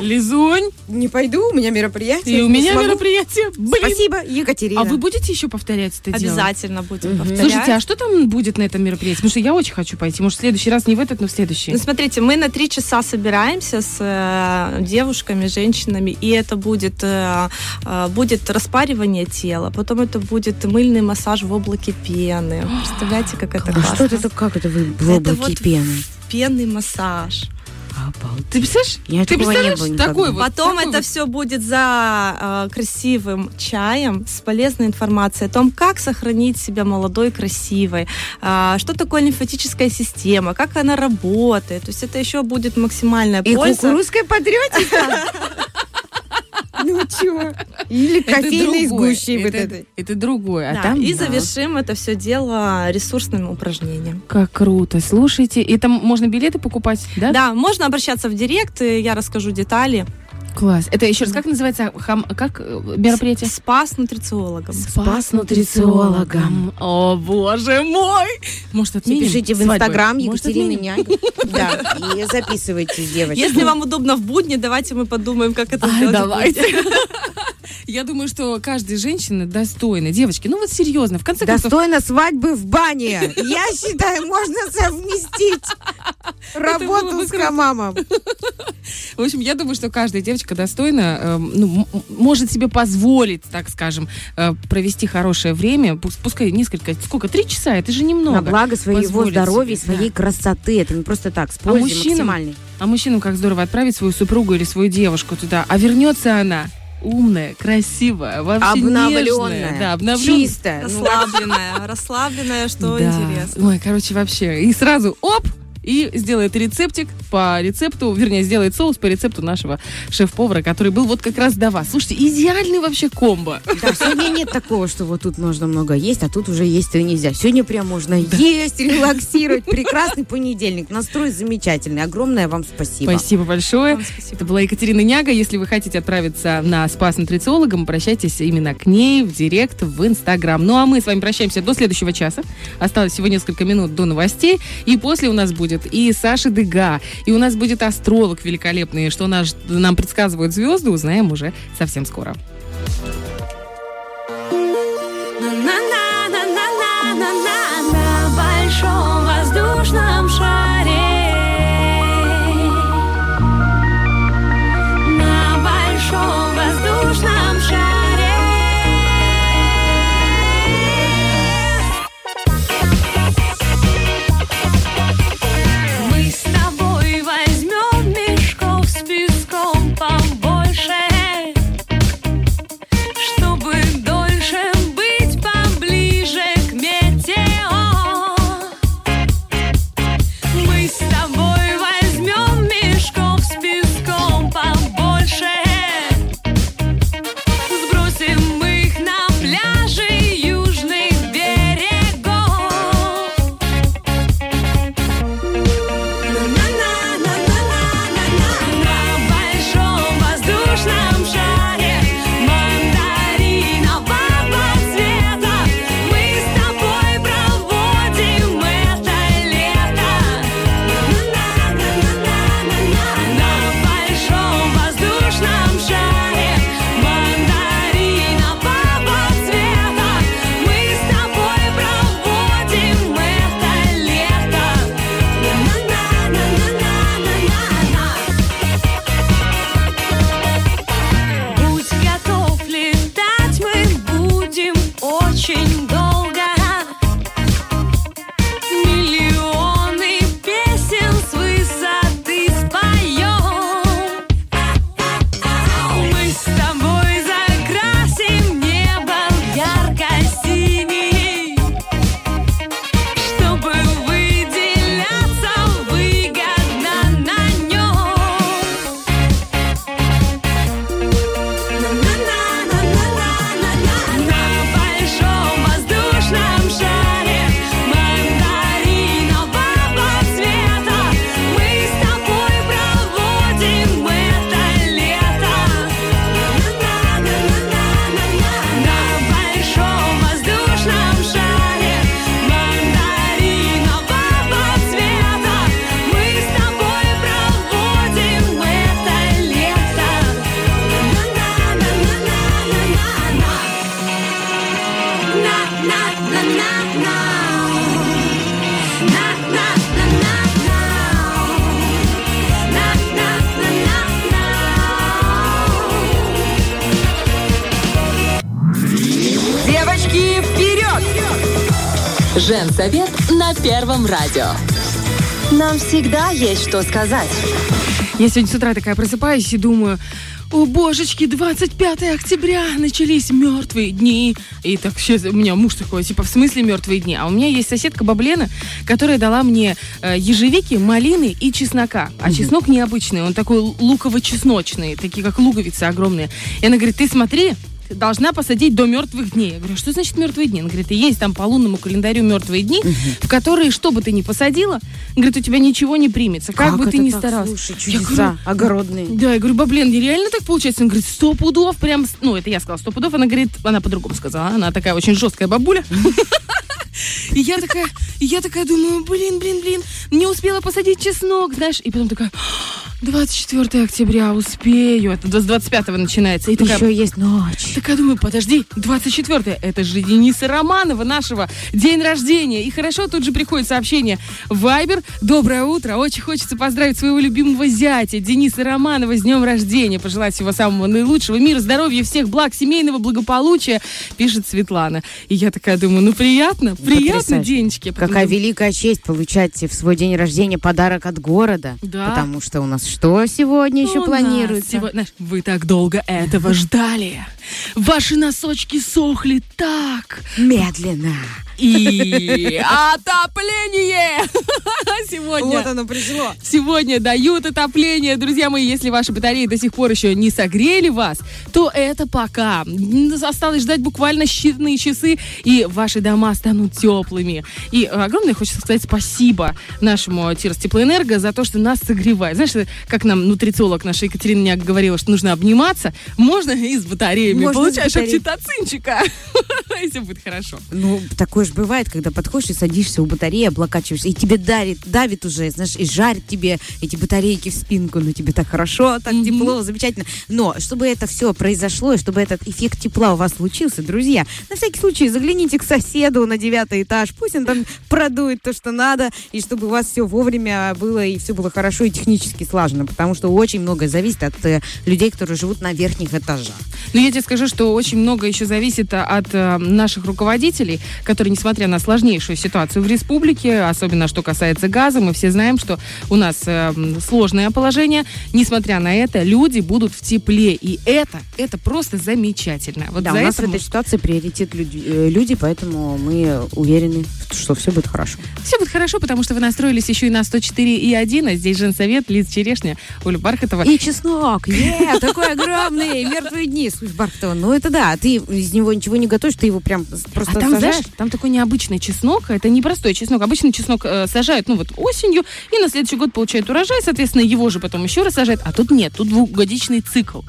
Лизунь, Не пойду, у меня мероприятие. и у меня мероприятие. Блин. Спасибо, Екатерина. А вы будете еще повторять это дело? Обязательно будем повторять. Слушайте, а что там будет на этом мероприятии? Потому что я очень хочу пойти. Может, в следующий раз не в этот, но в следующий. Ну, смотрите, мы на три часа собираемся с э, девушками, женщинами, и это будет, э, э, будет распаривание тела, потом это будет мыльный массаж в облаке пены. Представляете, как это А классно? что это, как это вы в Это облаке вот пены? Пенный массаж. Ты представляешь? Я Ты такого не представляешь? было никогда. такой вот. Потом такой это вот. все будет за э, красивым чаем с полезной информацией о том, как сохранить себя молодой, красивой, а, что такое лимфатическая система, как она работает. То есть это еще будет максимальная И польза. кукурузская патриотика? Ну чего? Или Это сгущей вот это, этой. это другое. А Да, там и да. завершим это все дело ресурсным упражнением. Как круто. Слушайте, и там можно билеты покупать, да? Да, можно обращаться в директ, я расскажу детали. Класс. Это еще раз, как называется хам, как э, мероприятие? Спа с нутрициологом. Спа с нутрициологом. О, боже мой! Может, отметим Пишите в? Инстаграм Екатерина отменим? Няга. Да, и записывайтесь, девочки. Если вам удобно в будни, давайте мы подумаем, как это сделать. давайте. Я думаю, что каждая женщина достойна. Девочки, ну вот серьезно, в конце концов, Достойно свадьбы в бане. Я считаю, можно совместить работу с хамамом. В общем, я думаю, что каждая девочка достойна, эм, ну, м- может себе позволить, так скажем, э, провести хорошее время, пус- пускай несколько, сколько, три часа, это же немного. На благо своего здоровья, себе, своей да. красоты. Это не просто так, с пользой мужчинам? максимальной. А мужчинам как здорово отправить свою супругу или свою девушку туда, а вернется она умная, красивая, вообще Обновленная, нежная, да, обновленная. чистая. Ну, Расслабленная, расслабленная, что Да. интересно. Ой, короче, вообще. И сразу оп! И сделает рецептик по рецепту, вернее, сделает соус по рецепту нашего шеф-повара, который был вот как раз до вас. Слушайте, идеальный вообще комбо. Да, сегодня нет такого, что вот тут можно много есть, а тут уже есть и нельзя. Сегодня прям можно есть, релаксировать. Прекрасный понедельник. Настрой замечательный. Огромное вам спасибо. Спасибо большое. Вам спасибо. Это была Екатерина Няга. Если вы хотите отправиться на спа с нутрициологом, обращайтесь именно к ней в директ в Инстаграм. Ну а мы с вами прощаемся до следующего часа. Осталось всего несколько минут до новостей. И после у нас будет и Саша Дега, и у нас будет астролог великолепный, что наш, нам предсказывают звезды, узнаем уже совсем скоро. На большом воздушном шаре очень. Женсовет на Первом радио. Нам всегда есть что сказать. Я сегодня с утра такая просыпаюсь и думаю, о, божечки, 25 октября, начались мертвые дни. И так сейчас у меня муж такой, типа, в смысле мертвые дни? А у меня есть соседка Баблена, которая дала мне э, ежевики, малины и чеснока. А чеснок необычный, он такой луково-чесночный, такие как луковицы огромные. И она говорит, ты смотри, должна посадить до мертвых дней. Я говорю, что значит мертвые дни? Она говорит, есть там по лунному календарю мертвые дни, в которые, что бы ты ни посадила, говорит, у тебя ничего не примется. Как, бы это ты ни так? старался. Слушай, Я чудеса говорю, огородные. да, я говорю, баблен, реально так получается? Он говорит, сто пудов, прям, ну, это я сказала, сто пудов, она говорит, она по-другому сказала, она такая очень жесткая бабуля. И я такая, и я такая думаю, блин, блин, блин, не успела посадить чеснок, знаешь, и потом такая, 24 октября, успею, это с 25 начинается. И такая, Еще есть ночь. Такая думаю, подожди, 24 это же Дениса Романова, нашего день рождения. И хорошо, тут же приходит сообщение. Вайбер, доброе утро. Очень хочется поздравить своего любимого зятя Дениса Романова с днем рождения. Пожелать всего самого наилучшего, мира, здоровья, всех благ, семейного благополучия, пишет Светлана. И я такая думаю, ну приятно, приятно, Потрясающе. Денечки. Потом Какая думаю, великая честь получать в свой день рождения подарок от города. Да. Потому что у нас что сегодня еще планируется? сего- знаешь, вы так долго этого ждали. Ваши носочки сохли так. Медленно. И отопление! Сегодня. Вот оно пришло. Сегодня дают отопление. Друзья мои, если ваши батареи до сих пор еще не согрели вас, то это пока. Осталось ждать буквально считанные часы, и ваши дома станут теплыми. И огромное хочется сказать спасибо нашему Тирс Теплоэнерго за то, что нас согревает. Знаешь, как нам нутрициолог наша Екатерина Няк говорила, что нужно обниматься, можно и с батареями. Можно с Получаешь окситоцинчика. И все будет хорошо. Ну, такое же бывает, когда подходишь и садишься у батареи, облокачиваешься, и тебе дарит, давит уже, знаешь, и жарит тебе эти батарейки в спинку, ну тебе так хорошо, так тепло, замечательно. Но чтобы это все произошло, и чтобы этот эффект тепла у вас случился, друзья, на всякий случай загляните к соседу на девятый этаж, пусть он там продует то, что надо, и чтобы у вас все вовремя было, и все было хорошо и технически слажено, потому что очень многое зависит от э, людей, которые живут на верхних этажах. Но я тебе скажу, что очень много еще зависит от э, наших руководителей, которые, несмотря на сложнейшую ситуацию в республике, особенно что касается газа, мы все знаем, что у нас э, сложное положение. Несмотря на это, люди будут в тепле. И это, это просто замечательно. Вот да, за у нас в этой мы- ситуации приоритет люди, э, люди, поэтому мы уверены, что все будет хорошо. все будет хорошо, потому что вы настроились еще и на 104,1, а здесь Женсовет, Лиз Черешня, Оля Бархатова. И чеснок, е, такой огромный, мертвые дни. Слушай, Бархатова, ну это да, ты из него ничего не готовишь, ты его прям просто а там, сажаешь. знаешь, там такой необычный чеснок. Это не простой чеснок. Обычно чеснок э, сажают, ну вот осенью, и на следующий год получают урожай, соответственно, его же потом еще раз сажают. А тут нет, тут двухгодичный цикл.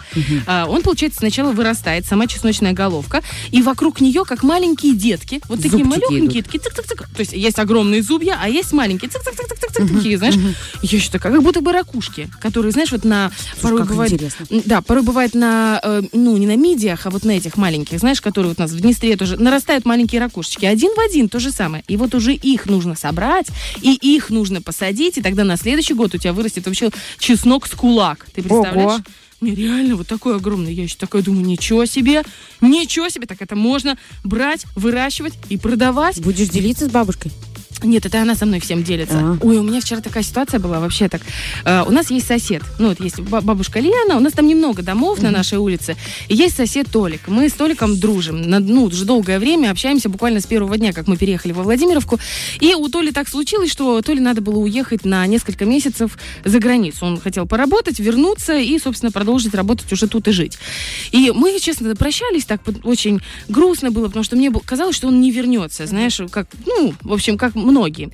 А, он, получается, сначала вырастает, сама чесночная головка, и вокруг нее, как маленькие детки, вот такие Зубчики малюхонькие, такие цик-цик-цик. То есть есть огромные зубья, а есть маленькие цик-цик-цик-цик-цик, такие, знаешь. Я еще такая, как будто бы ракушки, которые, знаешь, вот на... порой как бывает, интересно. Да, порой бывает на, э, ну, не на мидиях, а вот на этих маленьких, знаешь, которые вот у нас в Днестре тоже нарастают маленькие ракушечки. Один в один то же самое. И вот уже их нужно собрать, и их нужно посадить, и тогда на следующий год у тебя вырастет вообще чеснок с кулак. Ты представляешь? Ого. Не, реально, вот такой огромный. Я еще такая думаю, ничего себе, ничего себе, так это можно брать, выращивать и продавать. Будешь делиться с бабушкой? Нет, это она со мной всем делится. А. Ой, у меня вчера такая ситуация была вообще так. Э, у нас есть сосед, ну вот есть ба- бабушка Лена, у нас там немного домов на нашей улице, и есть сосед Толик. Мы с Толиком дружим, на- ну уже долгое время общаемся, буквально с первого дня, как мы переехали во Владимировку. И у Толи так случилось, что Толе надо было уехать на несколько месяцев за границу. Он хотел поработать, вернуться и, собственно, продолжить работать уже тут и жить. И мы, честно, прощались так очень грустно было, потому что мне казалось, что он не вернется, знаешь, как, ну, в общем, как многие.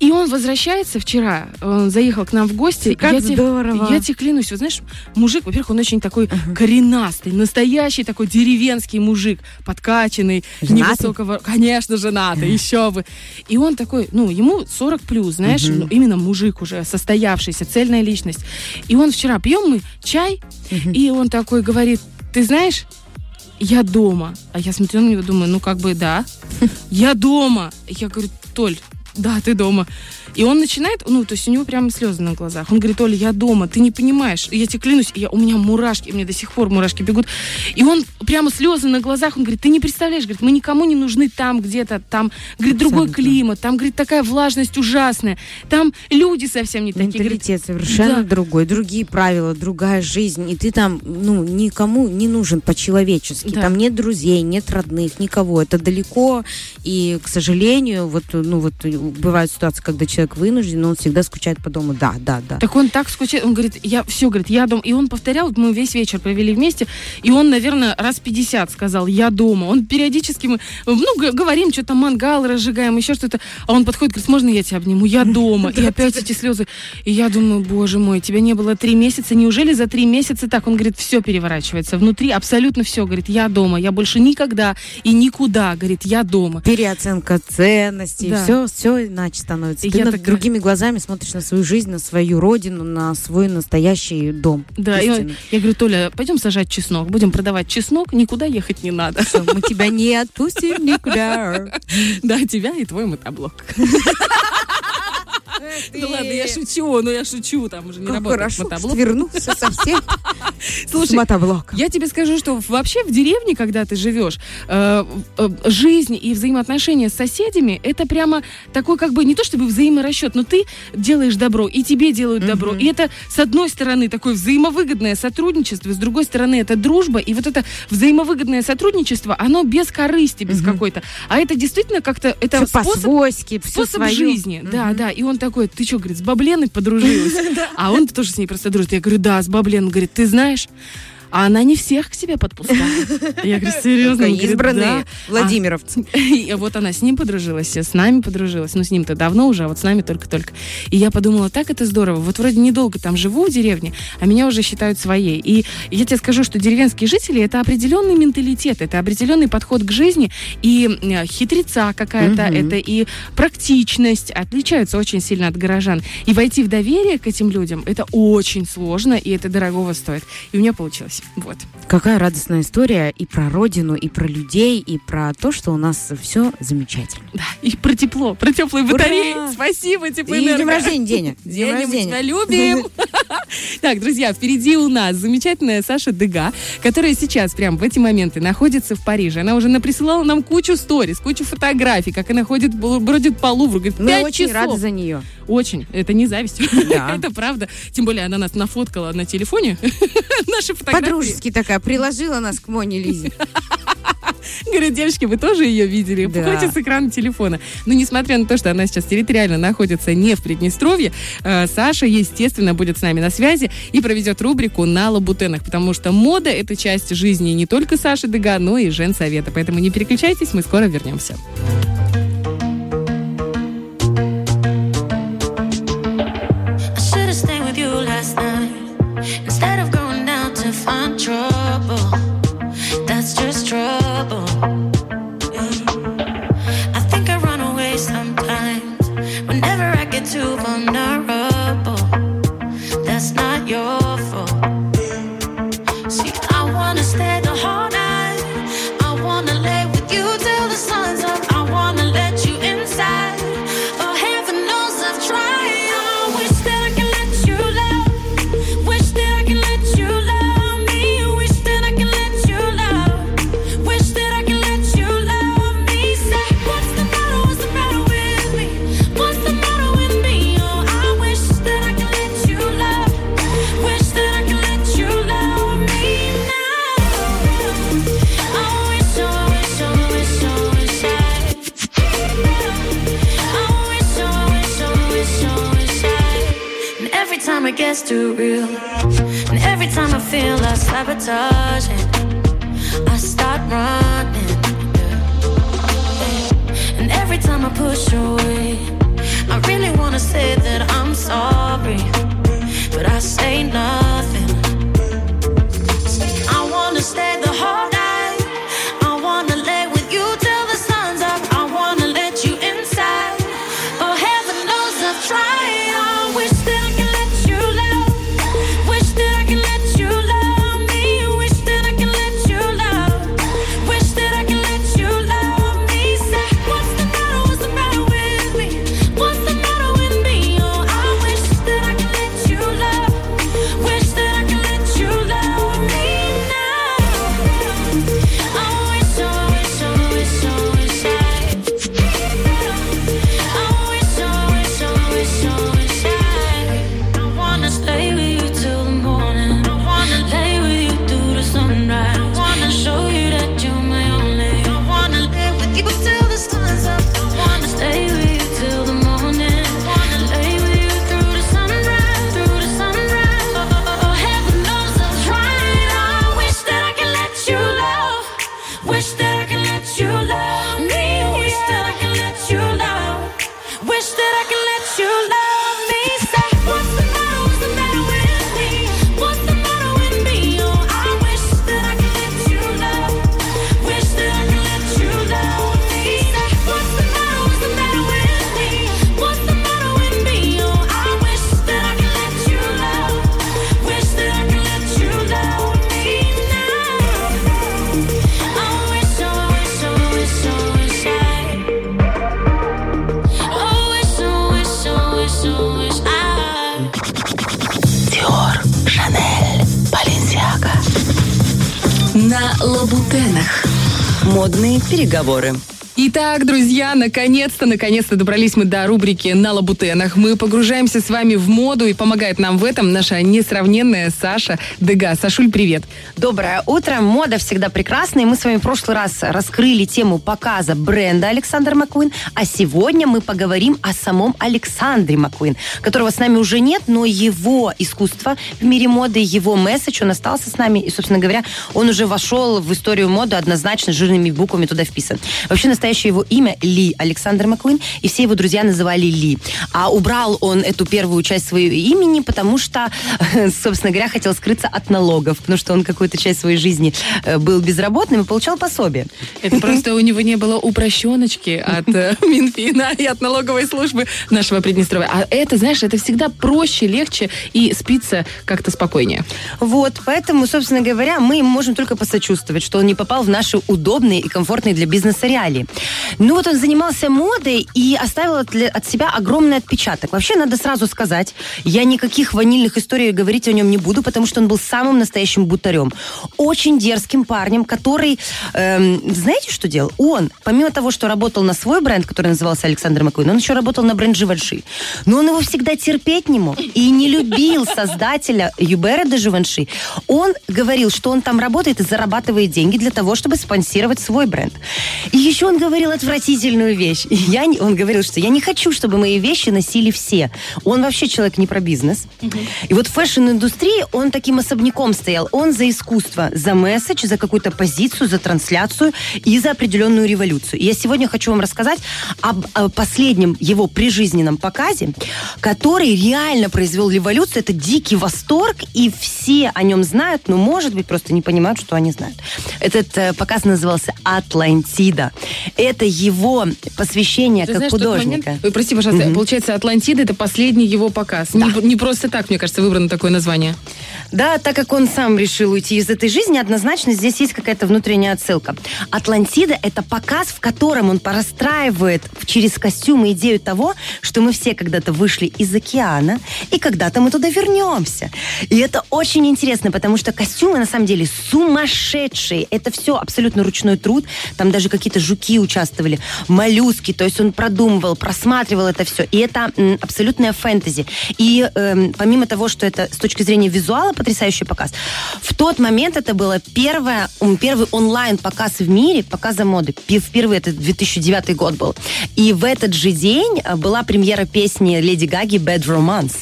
И он возвращается вчера, он заехал к нам в гости. Как я здорово. я тебе клянусь, вот знаешь, мужик, во-первых, он очень такой коренастый, настоящий такой деревенский мужик, подкачанный, Женатый? невысокого, конечно, женатый, еще бы. И он такой, ну, ему 40 плюс, знаешь, ну, именно мужик уже, состоявшийся, цельная личность. И он вчера, пьем мы чай, и он такой говорит, ты знаешь, я дома. А я смотрю на него, думаю, ну как бы да. Я дома. Я говорю, Толь, да, ты дома. И он начинает, ну, то есть у него прямо слезы на глазах. Он говорит, Оля, я дома, ты не понимаешь. Я тебе клянусь, я, у меня мурашки, мне до сих пор мурашки бегут. И он прямо слезы на глазах, он говорит, ты не представляешь, говорит, мы никому не нужны там где-то, там, говорит, другой климат, там, говорит, такая влажность ужасная, там люди совсем не такие. Менталитет совершенно Да. другой, другие правила, другая жизнь, и ты там, ну, никому не нужен по-человечески. Да. Там нет друзей, нет родных, никого. Это далеко, и, к сожалению, вот, ну, вот бывают ситуации, когда человек вынужден, но он всегда скучает по дому. Да, да, да. Так он так скучает, он говорит, я все, говорит, я дома. И он повторял, мы весь вечер провели вместе, и он, наверное, раз 50 сказал, я дома. Он периодически, мы, ну, говорим, что-то мангал разжигаем, еще что-то. А он подходит, говорит, можно я тебя обниму? Я дома. И опять эти слезы. И я думаю, боже мой, тебя не было три месяца. Неужели за три месяца так? Он говорит, все переворачивается. Внутри абсолютно все. Говорит, я дома. Я больше никогда и никуда. Говорит, я дома. Переоценка ценностей, Да. все, все иначе становится. И Ты я такая- другими глазами смотришь на свою жизнь, на свою родину, на свой настоящий дом. Да, истинный. я говорю, Толя, пойдем сажать чеснок, будем продавать чеснок, никуда ехать не надо. Всё, мы тебя не отпустим никуда. Да, тебя и твой мотоблок. Да ладно, я шучу, ну я шучу, там уже не работает мотоблок. вернулся совсем Слушай, мотоблока. я тебе скажу, что вообще в деревне, когда ты живешь, э, э, жизнь и взаимоотношения с соседями, это прямо такой как бы не то чтобы взаиморасчет, но ты делаешь добро, и тебе делают добро. И это, с одной стороны, такое взаимовыгодное сотрудничество, с другой стороны, это дружба. И вот это взаимовыгодное сотрудничество, оно без корысти, без какой-то. А это действительно как-то... Это способ способ жизни. Да, да. И он такой, ты что, говорит, с Бабленой подружилась? А он тоже с ней просто дружит. Я говорю, да, с Бабленой. Он говорит, ты знаешь, а она не всех к себе подпускает. Я говорю, серьезно? Избранные «Да». Владимировцы. Вот она с ним подружилась, с нами подружилась. Ну, с ним-то давно уже, а вот с нами только-только. И я подумала, так это здорово. Вот вроде недолго там живу в деревне, а меня уже считают своей. И я тебе скажу, что деревенские жители — это определенный менталитет, это определенный подход к жизни. И э, хитреца какая-то, это и практичность отличаются очень сильно от горожан. И войти в доверие к этим людям — это очень сложно, и это дорогого стоит. И у меня получилось. Вот. Какая радостная история и про родину, и про людей, и про то, что у нас все замечательно. Да, и про тепло, про теплые Ура! батареи. Спасибо, И теплоэнерго. днем рождения, Деня. Днем Деня, мы рождения. тебя любим. Так, друзья, впереди у нас замечательная Саша Дега, которая сейчас, прям в эти моменты, находится в Париже. Она уже наприсылала нам кучу сториз, кучу фотографий, как она ходит, бродит по Лувру. Говорит, Мы очень часов. рады за нее. Очень. Это не зависть. Да. Это правда. Тем более она нас нафоткала на телефоне. Наши фотографии. Подружески такая, приложила нас к Моне Лизе. Говорят, девочки, вы тоже ее видели? Да. Хоть с экрана телефона. Но несмотря на то, что она сейчас территориально находится не в Приднестровье, э, Саша, естественно, будет с нами на связи и проведет рубрику на лабутенах, потому что мода — это часть жизни не только Саши Дега, но и женсовета. Поэтому не переключайтесь, мы скоро вернемся. Модные переговоры. Итак, друзья, наконец-то, наконец-то добрались мы до рубрики «На лабутенах». Мы погружаемся с вами в моду, и помогает нам в этом наша несравненная Саша Дега. Сашуль, привет. Доброе утро. Мода всегда прекрасна. И мы с вами в прошлый раз раскрыли тему показа бренда Александр Маккуин. А сегодня мы поговорим о самом Александре Маккуин, которого с нами уже нет, но его искусство в мире моды, его месседж, он остался с нами. И, собственно говоря, он уже вошел в историю моды однозначно жирными буквами туда вписан. Вообще, настоящее его имя Ли Александр Маккуин, и все его друзья называли Ли. А убрал он эту первую часть своего имени, потому что, собственно говоря, хотел скрыться от налогов, потому что он какую-то часть своей жизни э, был безработным и получал пособие. Это просто у него не было упрощеночки от э, Минфина и от налоговой службы нашего Приднестровья. А это, знаешь, это всегда проще, легче и спится как-то спокойнее. Вот, поэтому, собственно говоря, мы можем только посочувствовать, что он не попал в наши удобные и комфортные для бизнеса реалии. Ну вот он занимался модой и оставил от, от себя огромный отпечаток. Вообще, надо сразу сказать, я никаких ванильных историй говорить о нем не буду, потому что он был самым настоящим бутарем. Очень дерзким парнем, который, эм, знаете, что делал? Он, помимо того, что работал на свой бренд, который назывался Александр Маккуин, он еще работал на бренд Живанши. Но он его всегда терпеть не мог и не любил создателя Юбера де Живанши. Он говорил, что он там работает и зарабатывает деньги для того, чтобы спонсировать свой бренд. И еще он говорил отвратительную вещь. Я, не- он говорил, что я не хочу, чтобы мои вещи носили все. Он вообще человек не про бизнес. И вот в фэшн-индустрии он таким особняком стоял. Он за искусство, за месседж, за какую-то позицию, за трансляцию и за определенную революцию. И я сегодня хочу вам рассказать об, о последнем его прижизненном показе, который реально произвел революцию. Это дикий восторг, и все о нем знают, но, может быть, просто не понимают, что они знают. Этот э, показ назывался «Атлантида». Это его посвящение Ты как знаешь, художника. момент- прости, пожалуйста, получается, Атлантида это последний его показ. Не, не просто так, мне кажется, выбрано такое название. Да, так как он сам решил уйти из этой жизни, однозначно здесь есть какая-то внутренняя отсылка. Атлантида – это показ, в котором он порастраивает через костюмы идею того, что мы все когда-то вышли из океана, и когда-то мы туда вернемся. И это очень интересно, потому что костюмы на самом деле сумасшедшие. Это все абсолютно ручной труд. Там даже какие-то жуки участвовали, моллюски. То есть он продумывал, просматривал это все. И это абсолютная фэнтези. И эм, помимо того, что это с точки зрения визуала потрясающий показ, в тот момент это было первое, первый онлайн-показ в мире, показа моды. Впервые это 2009 год был. И в этот же день э, была премьера песни Леди Гаги «Bad Romance».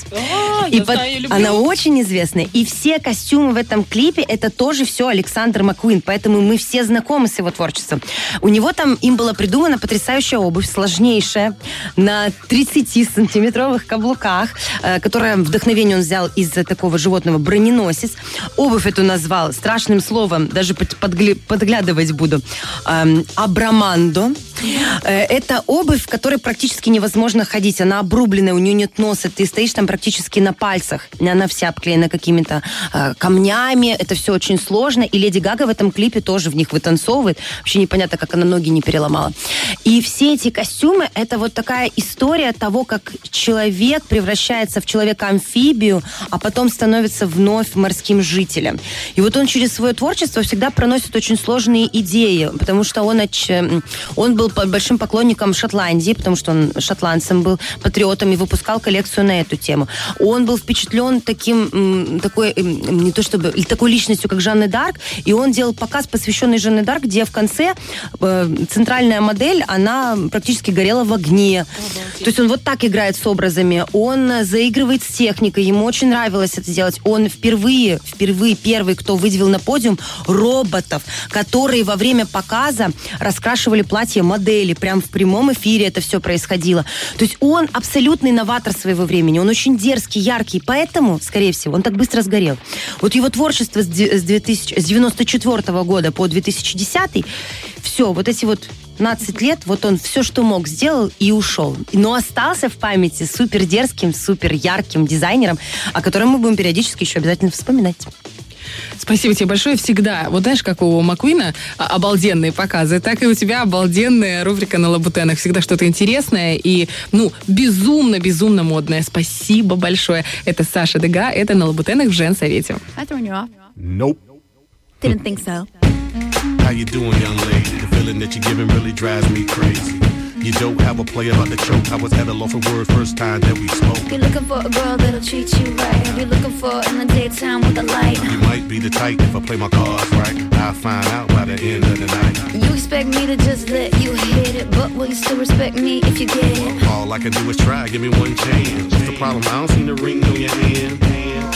И под- Она очень известная. И все костюмы в этом клипе это тоже все Александр Маккуин. Поэтому мы все знакомы с его творчеством. У него там им была придумана потрясающая обувь, сложнейшая, на 30-сантиметровых каблуках, э, которое вдохновение он взял из такого животного броненосец. Обувь эту назвал страшным словом, даже под- подгля- подглядывать буду, эм, абрамандо. Э, Это обувь, в которой практически невозможно ходить. Она обрубленная, у нее нет носа. Ты стоишь там практически на пальцах. Она вся обклеена какими-то э, камнями. Это все очень сложно. И Леди Гага в этом клипе тоже в них вытанцовывает. Вообще непонятно, как она ноги не переломала. И все эти костюмы, это вот такая история того, как человек превращается в человека-амфибию, а потом становится вновь морским жителем. И вот он через свое творчество всегда проносит очень сложные идеи, потому что он, оч- он был большим поклонником Шотландии, потому что он шотландцем был, патриотом, и выпускал коллекцию на эту тему. Он был впечатлен таким, такой, не то чтобы, такой личностью, как Жанны Дарк, и он делал показ, посвященный Жанне Дарк, где в конце э, центральная модель, она практически горела в огне. То есть он вот так играет с образами, он заигрывает с техникой, ему очень нравилось это делать. Он впервые, впервые первый, кто выделил на подиум роботов, которые во время показа раскрашивали платье модели. Прям в прямом эфире это все происходило. То есть он абсолютный новатор своего времени. Он очень дерзкий, яркий. Поэтому, скорее всего, он так быстро сгорел. Вот его творчество с, де- с 2000 с 94 года по 2010 все, вот эти вот 15 лет, вот он все, что мог, сделал и ушел. Но остался в памяти супер дерзким, супер ярким дизайнером, о котором мы будем периодически еще обязательно вспоминать. Спасибо тебе большое. Всегда, вот знаешь, как у Маккуина а, обалденные показы, так и у тебя обалденная рубрика на Лабутенах. Всегда что-то интересное и, ну, безумно-безумно модное. Спасибо большое. Это Саша Дега, это на Лабутенах в Женсовете. Nope. Didn't think so. How you doing, young lady? The feeling that you're giving really drives me crazy. You don't have a play about the choke. I was at a loss for words first time that we spoke. You're looking for a girl that'll treat you right. You're looking for in the daytime with a light. You might be the type if I play my cards right. I'll find out by the end of the night. You expect me to just let you hit it, but will you still respect me if you get it? All I can do is try, give me one chance. What's the problem? I don't see the ring on your hand.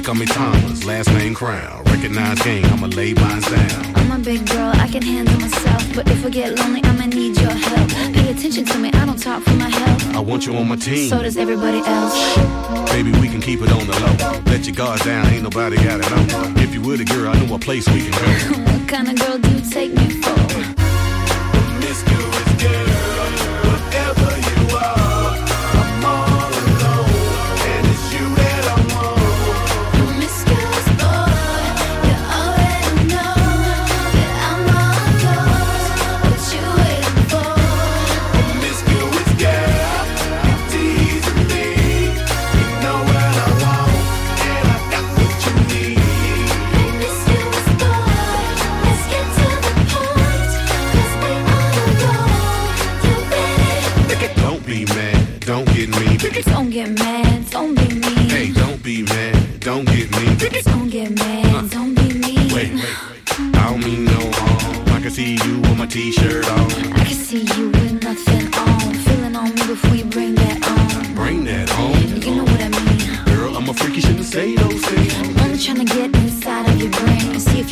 They call me Thomas, last name Crown. Recognize game, I'ma lay mine down. I'm a big girl, I can handle myself. But if I get lonely, I'ma need your help. Pay attention to me, I don't talk for my health. I want you on my team. So does everybody else. Baby, we can keep it on the low. Let your guard down, ain't nobody got it on. If you were the girl, I know a place we can go. What kind of girl do you take me for?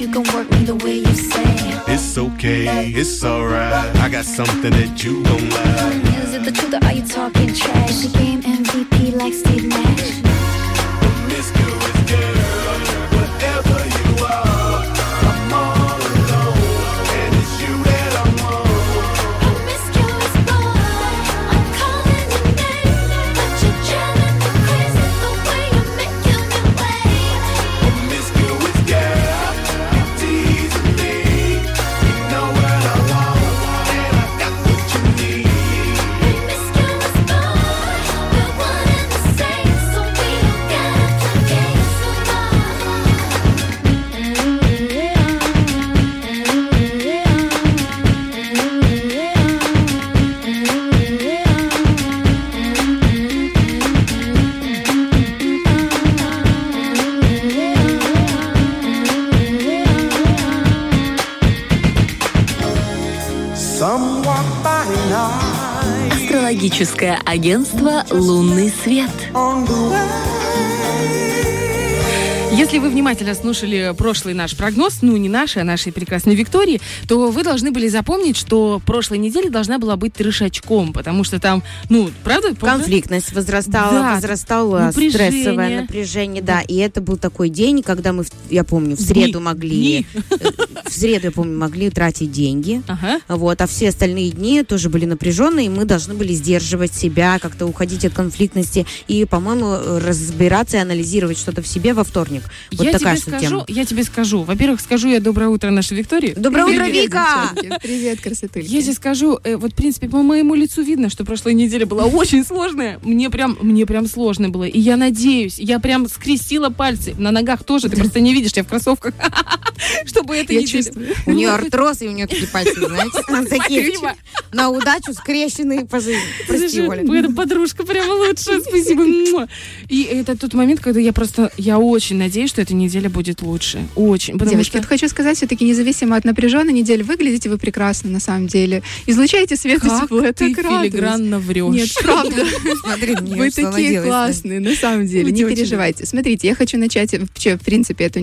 See can work me the way you say. It's okay, it's alright. I got something that you gon' like. Is it the truth or are you talking trash? The game MVP like Steve Астрологическое агентство «Лунный свет». Если вы внимательно слушали прошлый наш прогноз, ну не наш, а нашей прекрасной Виктории, то вы должны были запомнить, что прошлой неделе должна была быть трешачком, потому что там, ну, правда? Конфликтность возрастала, Да. возрастало Напряжение. стрессовое напряжение, да. И это был такой день, когда мы, я помню, в среду могли, э, в среду, я помню, могли тратить деньги. Вот, а все остальные дни тоже были напряженные, и мы должны были сдерживать себя, как-то уходить от конфликтности и, по-моему, разбираться и анализировать что-то в себе во вторник. Вот я такая тебе скажу, тема. я тебе скажу. Во-первых, скажу я доброе утро нашей Виктории. Доброе утро, Привет, Вика! девчонки. Привет, красотульки. Я тебе скажу, э, вот, в принципе, по моему лицу видно, что прошлая неделя была очень сложная. Мне прям, мне прям сложно было. И я надеюсь, я прям скрестила пальцы. На ногах тоже, ты просто не видишь, я в кроссовках. Чтобы это Я неделя- чувствую. У нее артроз, и у нее такие пальцы, знаете, такие на удачу скрещенные по жизни. Прости, Оля. Подружка прямо лучше. Спасибо. И это тот момент, когда я просто, я очень надеюсь, что эта неделя будет лучше. Очень. Потому Девочки, что... вот хочу сказать, все-таки независимо от напряженной недели, выглядите вы прекрасно на самом деле. Излучаете свет и Как тепло. Я ты филигранно врешь. Нет, правда. Смотри, Вы такие классные, на самом деле, не переживайте. Смотрите, я хочу начать, э, вообще, в принципе, это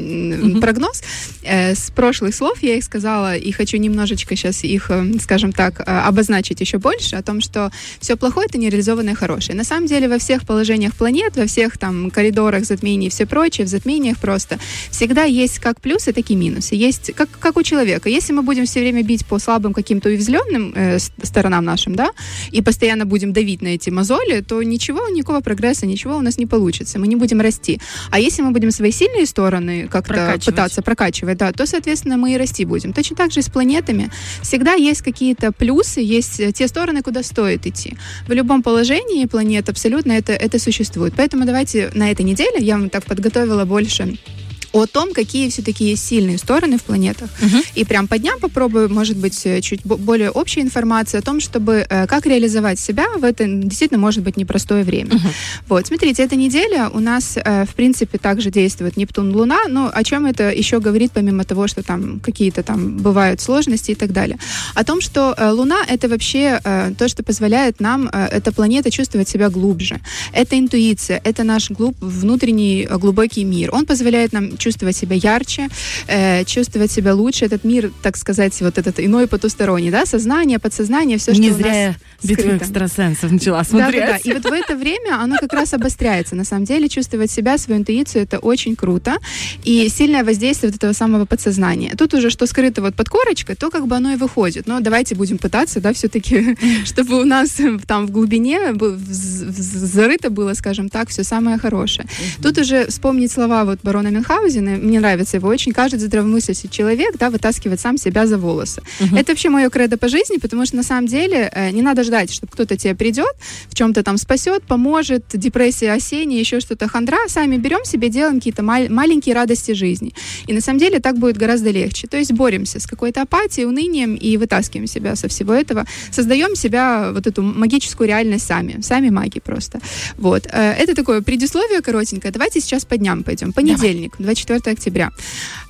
прогноз. Э, С прошлых слов я их сказала, и хочу немножечко сейчас их, э, скажем так, обозначить еще больше, о том, что все плохое — это нереализованное хорошее. На самом деле во всех положениях планет, во всех там коридорах затмений и все прочее, в затмениях просто, всегда есть как плюсы, так и минусы. Есть, как, как у человека. Если мы будем все время бить по слабым каким-то уязвленным э, сторонам нашим, да, и постоянно будем давить на эти мозоли, то ничего, никакого прогресса, ничего у нас не получится. Мы не будем расти. А если мы будем свои сильные стороны как-то Прокачивать. пытаться прокачивать, да, то, соответственно, мы и расти будем. Точно так же и с планетами. Всегда есть какие-то плюсы, есть э, те стороны, куда стоит идти. В любом положении планет абсолютно это, это существует. Поэтому давайте на этой неделе я вам так подготовила больше о том, какие все-таки есть сильные стороны в планетах. И прям по дням попробую, может быть, э, чуть бо- более общая информация о том, чтобы э, как реализовать себя в это действительно может быть непростое время. Вот, смотрите, эта неделя у нас, э, в принципе, также действует Нептун, Луна, но о чем это еще говорит, помимо того, что там какие-то там бывают сложности и так далее? О том, что Луна — это вообще то, что позволяет нам, эта планета, чувствовать себя глубже. Это интуиция, это наш глуб, внутренний глубокий мир. Он позволяет нам чувствовать себя ярче, э, чувствовать себя лучше. Этот мир, так сказать, вот этот иной потусторонний, да, сознание, подсознание, все, что Не у нас зря я битву скрыто. экстрасенсов начала Да, смотреть. да, да. И вот в это время оно как раз обостряется. На самом деле чувствовать себя, свою интуицию, это очень круто. И сильное воздействие вот этого самого подсознания. Тут уже что скрыто вот под корочкой, то как бы оно и выходит. Но давайте будем пытаться, да, все-таки, чтобы у нас там в глубине зарыто было, скажем так, все самое хорошее. Тут уже вспомнить слова вот барона Мюнхгаузена, мне нравится его очень, каждый здравомыслящий человек, да, вытаскивает сам себя за волосы. Это вообще мое кредо по жизни, потому что на самом деле э, не надо ждать, чтобы кто-то тебе придет, в чем-то там спасет, поможет, депрессия осенняя, еще что-то хандра, сами берем себе, делаем какие-то мал- маленькие радости жизни. И на самом деле так будет гораздо легче. То есть боремся с какой-то апатией, унынием и вытаскиваем себя со всего этого, создаем себя вот эту магическую реальность сами, сами маги просто. Вот. Э, Это такое предисловие коротенькое. Давайте сейчас по дням пойдем. Понедельник, 24 октября.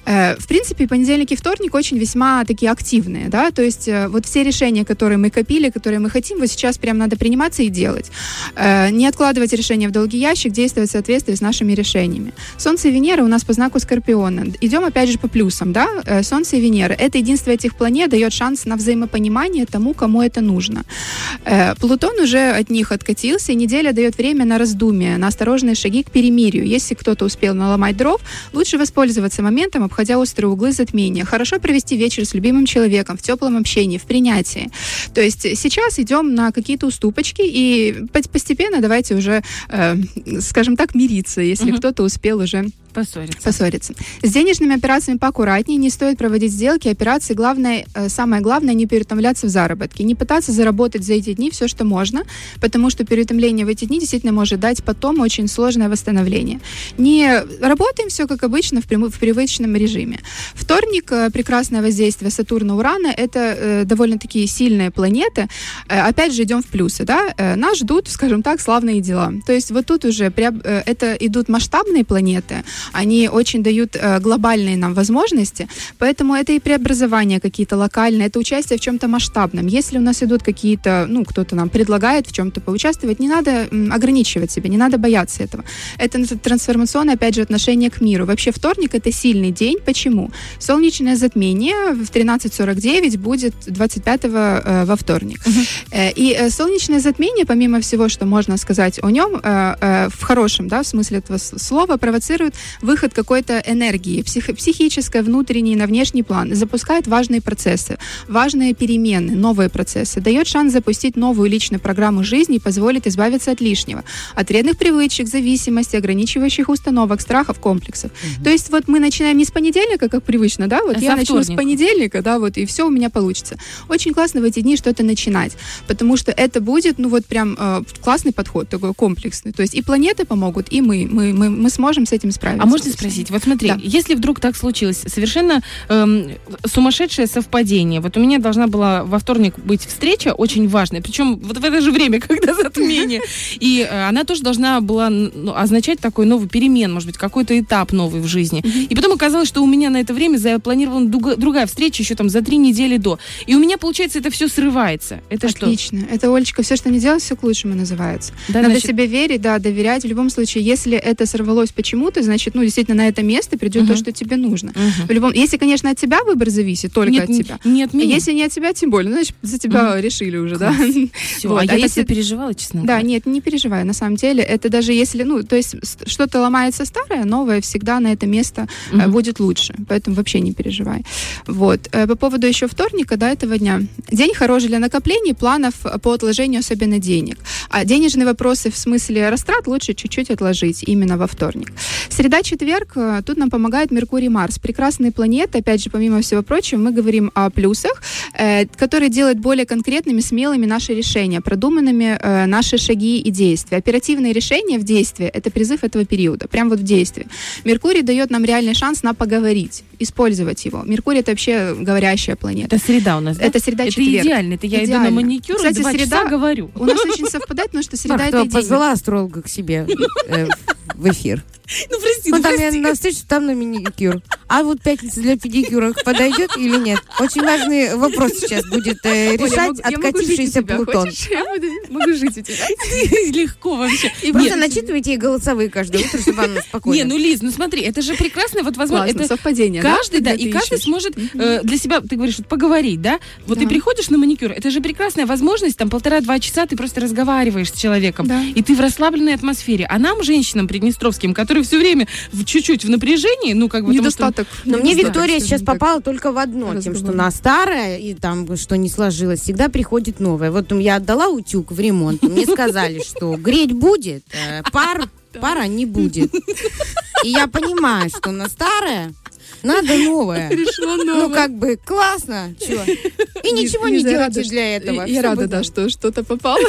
Э, В принципе, понедельник и вторник очень весьма такие активные, да, то есть э, вот все решения, которые мы копили, которые мы хотим, вот сейчас прям надо приниматься и делать. Э, Не откладывать решения в долгий ящик, действовать в соответствии с нашими решениями. Солнце и Венера у нас по знаку Скорпиона. Идем опять же по плюсам, да, Солнце и Венера. Это единство этих планет дает шанс на взаимопонимание тому, кому это нужно. Плутон уже от них откатился, и неделя дает время на раздумие, на осторожные шаги к перемирию. Если кто-то успел наломать дров, лучше воспользоваться моментом, обходя острые углы затмения. Хорошо провести вечер с любимым человеком в теплом общении, в принятии. То есть сейчас идем на какие-то уступочки, и по- постепенно давайте уже, э, скажем так, мириться, если кто-то успел уже Поссориться. поссориться. С денежными операциями поаккуратнее, не стоит проводить сделки, операции. Главное, э, самое главное, не переутомляться в заработке, не пытаться заработать за эти дни все, что можно, потому что переутомление в эти дни действительно может дать потом очень сложное восстановление. Не работаем все как обычно в, прямы- в привычном режиме. Вторник, э, прекрасное воздействие Сатурна, Урана, это э, довольно-таки сильные планеты. Э, опять же, идем в плюсы, да, Э, нас ждут, скажем так, славные дела. То есть вот тут уже приоб- э, это идут масштабные планеты, они очень дают э, глобальные нам возможности, поэтому это и преобразования какие-то локальные, это участие в чем-то масштабном. Если у нас идут какие-то, ну, кто-то нам предлагает в чем-то поучаствовать, не надо ограничивать себя, не надо бояться этого. Это трансформационное, опять же, отношение к миру. Вообще вторник это сильный день. Почему? Солнечное затмение в 13.49 будет 25-го э, во вторник. Э, И э, солнечное затмение, помимо всего, что можно сказать о нем, э, э, в хорошем, да, в смысле этого слова, провоцирует выход какой-то энергии, псих- психической, внутренней, на внешний план, запускает важные процессы, важные перемены, новые процессы, дает шанс запустить новую личную программу жизни и позволит избавиться от лишнего, от вредных привычек, зависимости, ограничивающих установок, страхов, комплексов. То есть вот мы начинаем не с понедельника, как привычно, да, вот А я со начну с понедельника, да, вот, и все у меня получится. Очень классно в эти дни что-то начинать, потому что это будет, ну вот прям э, классный подход, такой комплексный. То есть и планеты помогут, и мы, мы, мы, мы сможем с этим справиться. А можно спросить, вот смотри, Да. если вдруг так случилось, совершенно эм, сумасшедшее совпадение. Вот у меня должна была во вторник быть встреча очень важная, причем вот в это же время, когда затмение. И э, она тоже должна была ну, означать такой новый перемен, может быть, какой-то этап новый в жизни. И потом оказалось, что у меня на это время запланирована друга- другая встреча еще там за три недели до. И у меня, получается, это все срывается. Это что? Отлично. Это, Олечка, все, что не делать, все к лучшему называется. Да, Надо значит- себе верить, да, доверять. В любом случае, если это сорвалось почему-то, значит, ну, действительно, на это место придет то, Мгм. что тебе нужно. Мгм. В любом... Если, конечно, от тебя выбор зависит, только Нет, от тебя. не от меня. Если не от тебя, тем более, значит, за тебя Мгм. решили уже, да? Всё, Вот. а я так если- переживала, честно Да, говоря. нет, не переживай. На самом деле, это даже если, ну, то есть что-то ломается старое, новое всегда на это место э, Мгм. будет лучше. Поэтому вообще не переживай. Вот. Э, По поводу еще вторника, да, этого дня. День хороший для накоплений, планов по отложению, особенно денег. А денежные вопросы в смысле растрат лучше чуть-чуть отложить именно во вторник. Среда, четверг, э, тут нам помогает Меркурий, Марс. Прекрасные планеты, опять же, помимо всего прочего, мы говорим о плюсах, э, которые делают более конкретными, смелыми наши решения, продуманными э, наши шаги и действия. Оперативные решения в действии – это призыв этого периода, прям вот в действии. Меркурий дает нам реальный шанс на поговорить, использовать его. Меркурий – это вообще говорящая планета. Это среда у нас, да? Это среда Это четверг. идеально. Это я иду на Идеально. маникюр Кстати, два среда часа говорю. У нас очень совпадает, потому что среда это кто и день. позвала астролога к себе э, в эфир. Ну, прости, Он ну, там прости. я на встречу, там на маникюр. А вот пятница для педикюра подойдет или нет? Очень важный вопрос сейчас будет э, Оля, решать могу- я могу жить у откатившийся тебя. Плутон. Хочешь, я буду- могу жить у тебя. Легко вообще. И просто начитывайте ей голосовые каждое утро, чтобы она спокойно. Не, ну Лиз, ну смотри, это же прекрасно, вот возможно, Классно, это совпадение, каждый, да, и ты каждый ищешь. сможет э, для себя, ты говоришь, вот поговорить, да? Вот ты Да. приходишь на маникюр, это же прекрасная возможность, там полтора-два часа ты просто разговариваешь с человеком, Да. и ты в расслабленной атмосфере. А нам, женщинам приднестровским, которые все время чуть-чуть в напряжении, ну как бы потому что- Недостаток. Но мне недостаток, Виктория скажем сейчас так. попала только в одно, тем, что разговора. на старое и там что не сложилось, всегда приходит новое. Вот я отдала утюг в ремонт, мне сказали, что греть будет, э, пар, пара не будет. И я понимаю, что на старое надо новое. Пришло Ну, новое. как бы классно, чё? И ничего не я делайте рада, для этого. Я рада, да, что что-то попало.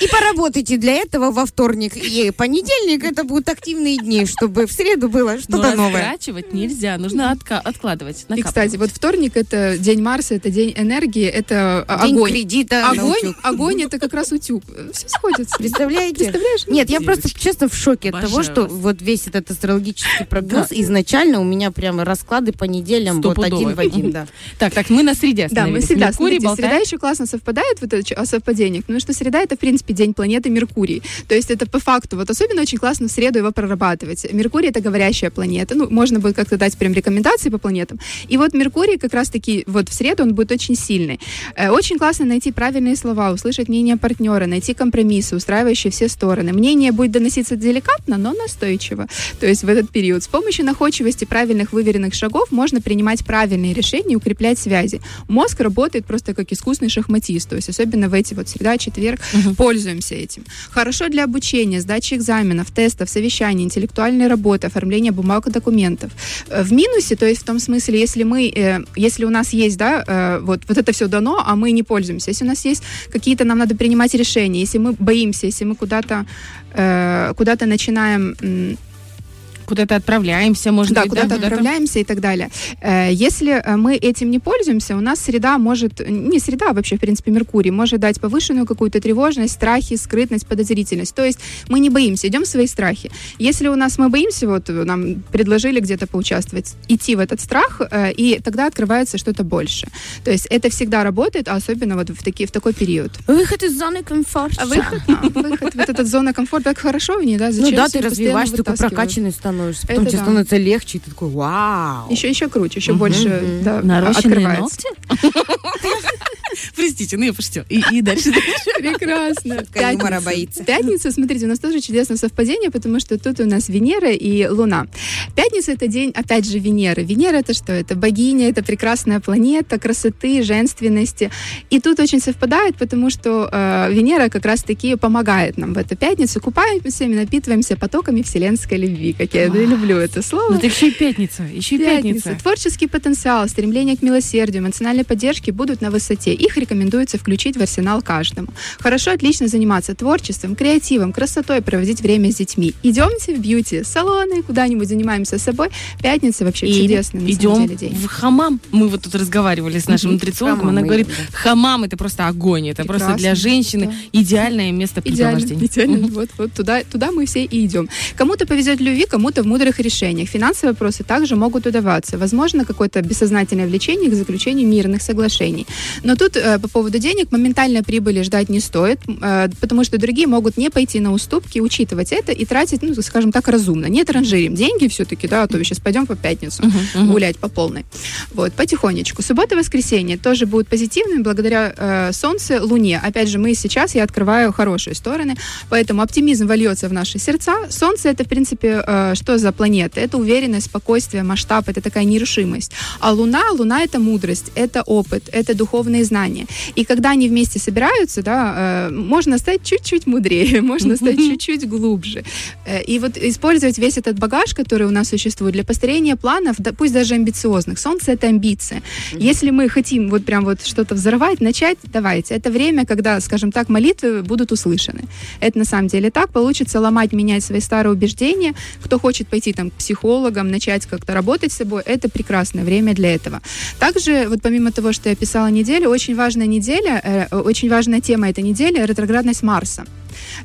И поработайте для этого во вторник и понедельник. Это будут активные дни, чтобы в среду было Но что-то новое. растрачивать нельзя, нужно отка- откладывать. И, накапливать. кстати, вот вторник это день Марса, это день энергии, это а, День огонь. кредита Огонь, утюг. огонь это как раз утюг. Все сходится. Представляете? Представляешь? Нет, я просто честно в шоке от того, что вас. вот весь этот астрологический прогноз изначально у меня прямо расклады по неделям вот один в один, да. Так, так, мы на среде Да, мы Меркурий, смотрите, среда еще классно совпадает, вот это совпадениях, потому что среда это, в принципе, день планеты Меркурий. То есть это по факту, вот особенно очень классно в среду его прорабатывать. Меркурий это говорящая планета, ну, можно будет как-то дать прям рекомендации по планетам. И вот Меркурий как раз-таки вот в среду он будет очень сильный. Э, Очень классно найти правильные слова, услышать мнение партнера, найти компромиссы, устраивающие все стороны. Мнение будет доноситься деликатно, но настойчиво. То есть в этот период. С помощью находчивости правильных выверенных шагов можно принимать правильные решения и укреплять связи. Мозг работает просто как искусный шахматист, то есть особенно в эти вот среда, четверг пользуемся этим. Хорошо для обучения, сдачи экзаменов, тестов, совещаний, интеллектуальной работы, оформления бумаг и документов. Э, В минусе, то есть в том смысле, если мы, э, если у нас есть, да, э, вот, вот это все дано, а мы не пользуемся, если у нас есть какие-то, нам надо принимать решения, если мы боимся, если мы куда-то, куда-то начинаем Куда-то отправляемся, может да, быть, куда-то да? Куда-то? отправляемся и так далее. Э, Если э, мы этим не пользуемся, у нас среда может, не среда, а вообще, в принципе, Меркурий, может дать повышенную какую-то тревожность, страхи, скрытность, подозрительность. То есть мы не боимся, идем в свои страхи. Если у нас мы боимся, вот нам предложили где-то поучаствовать, идти в этот страх, э, и тогда открывается что-то больше. То есть это всегда работает, а особенно вот в, таки, в такой период. Выход из зоны комфорта. А выход, а, выход, вот эта зона комфорта, так хорошо в ней, да? Ну Зачем да, все ты развиваешься, такой прокачанный становишься. Потом Это тебе да. становится легче, и ты такой, вау. Еще, еще круче, еще Мгм. больше да, Нарощенные открывается. Простите, ну я пошутила. И, и дальше. Прекрасно. Как юмора Пятница. боится. Пятница, смотрите, у нас тоже чудесное совпадение, потому что тут у нас Венера и Луна. Пятница это день, опять же, Венеры. Венера это что? Это богиня, это прекрасная планета красоты, женственности. И тут очень совпадает, потому что э, Венера как раз-таки помогает нам в эту пятницу. Купаемся и напитываемся потоками вселенской любви, как я люблю это слово. Ну, это еще и пятница, еще и пятница. Творческий потенциал, стремление к милосердию, эмоциональной поддержке будут на высоте. Их рекомендуется включить в арсенал каждому. Хорошо, отлично заниматься творчеством, креативом, красотой, проводить время с детьми. Идемте в бьюти-салоны, куда-нибудь занимаемся собой. Пятница вообще И чудесный, на идем самом деле, день. в хамам. Мы вот тут разговаривали с нашим нутрициологом. Она говорит, идем, хамам это просто огонь. Это просто Прекрасно, для женщины идеальное место Идеально, препровождения. идеально. Вот, вот туда, туда мы все и идем. Кому-то повезет любви, кому-то в мудрых решениях. Финансовые вопросы также могут удаваться. Возможно, какое-то бессознательное влечение к заключению мирных соглашений. Но тут э, по поводу денег моментальной прибыли ждать не стоит, э, потому что другие могут не пойти на уступки, учитывать это и тратить, ну, скажем так, разумно. Не транжирим деньги все-таки, да, а то сейчас пойдем по пятницу гулять по полной. Вот, потихонечку. Суббота, воскресенье тоже будут позитивными благодаря э, Солнце, Луне. Опять же, мы сейчас, я открываю хорошие стороны, поэтому оптимизм вольется в наши сердца. Солнце это, в принципе, э, что за планета? Это уверенность, спокойствие, масштаб, это такая нерушимость. А Луна, Луна это мудрость, это опыт, это духовные знания. И когда они вместе собираются, да, э, можно стать чуть-чуть мудрее, можно стать чуть-чуть глубже. Э, И вот использовать весь этот багаж, который у нас существует для построения планов, да, пусть даже амбициозных. Солнце — это амбиция. Если мы хотим вот прям вот что-то взорвать, начать, давайте. Это время, когда, скажем так, молитвы будут услышаны. Это на самом деле так. Получится ломать, менять свои старые убеждения. Кто хочет пойти там к психологам, начать как-то работать с собой, это прекрасное время для этого. Также, вот помимо того, что я писала неделю, очень важная неделя, э, очень важная тема этой недели — ретроградность Марса.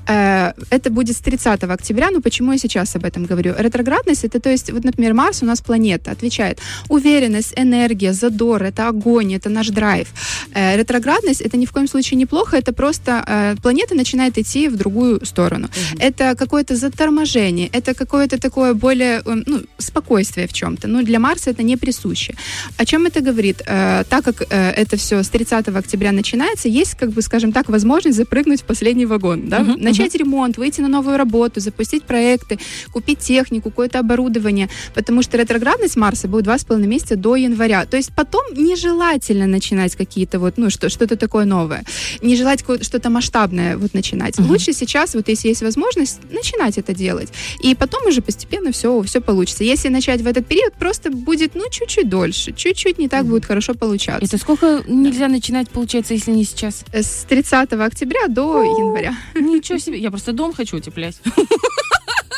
Э, Это будет с 30 октября, но почему я сейчас об этом говорю? Ретроградность это, то есть, вот, например, Марс у нас планета, отвечает уверенность, энергия, задор, это огонь, это наш драйв. Э, Ретроградность это ни в коем случае неплохо, это просто э, планета начинает идти в другую сторону. Это какое-то заторможение, это какое-то такое более, ну, спокойствие в чем-то. Ну, для Марса это не присуще. О чем это говорит? Так как это все с 30 октября начинается, есть, как бы, скажем так, возможность запрыгнуть в последний вагон, да? Мгм, начать ремонт, выйти на новую работу, запустить проекты, купить технику, какое-то оборудование, потому что ретроградность Марса будет два с половиной месяца до января. То есть потом нежелательно начинать какие-то вот, ну, что, что-то такое новое. Не желать ко- что-то масштабное вот начинать. Лучше сейчас, вот если есть возможность, начинать это делать. И потом уже постепенно все, все получится. Если начать в этот период, просто будет, ну, чуть-чуть дольше, чуть-чуть не так будет хорошо получаться. Это сколько нельзя начинать, получается, если не сейчас? С 30 октября до января. Ничего себе, я просто дом хочу утеплять.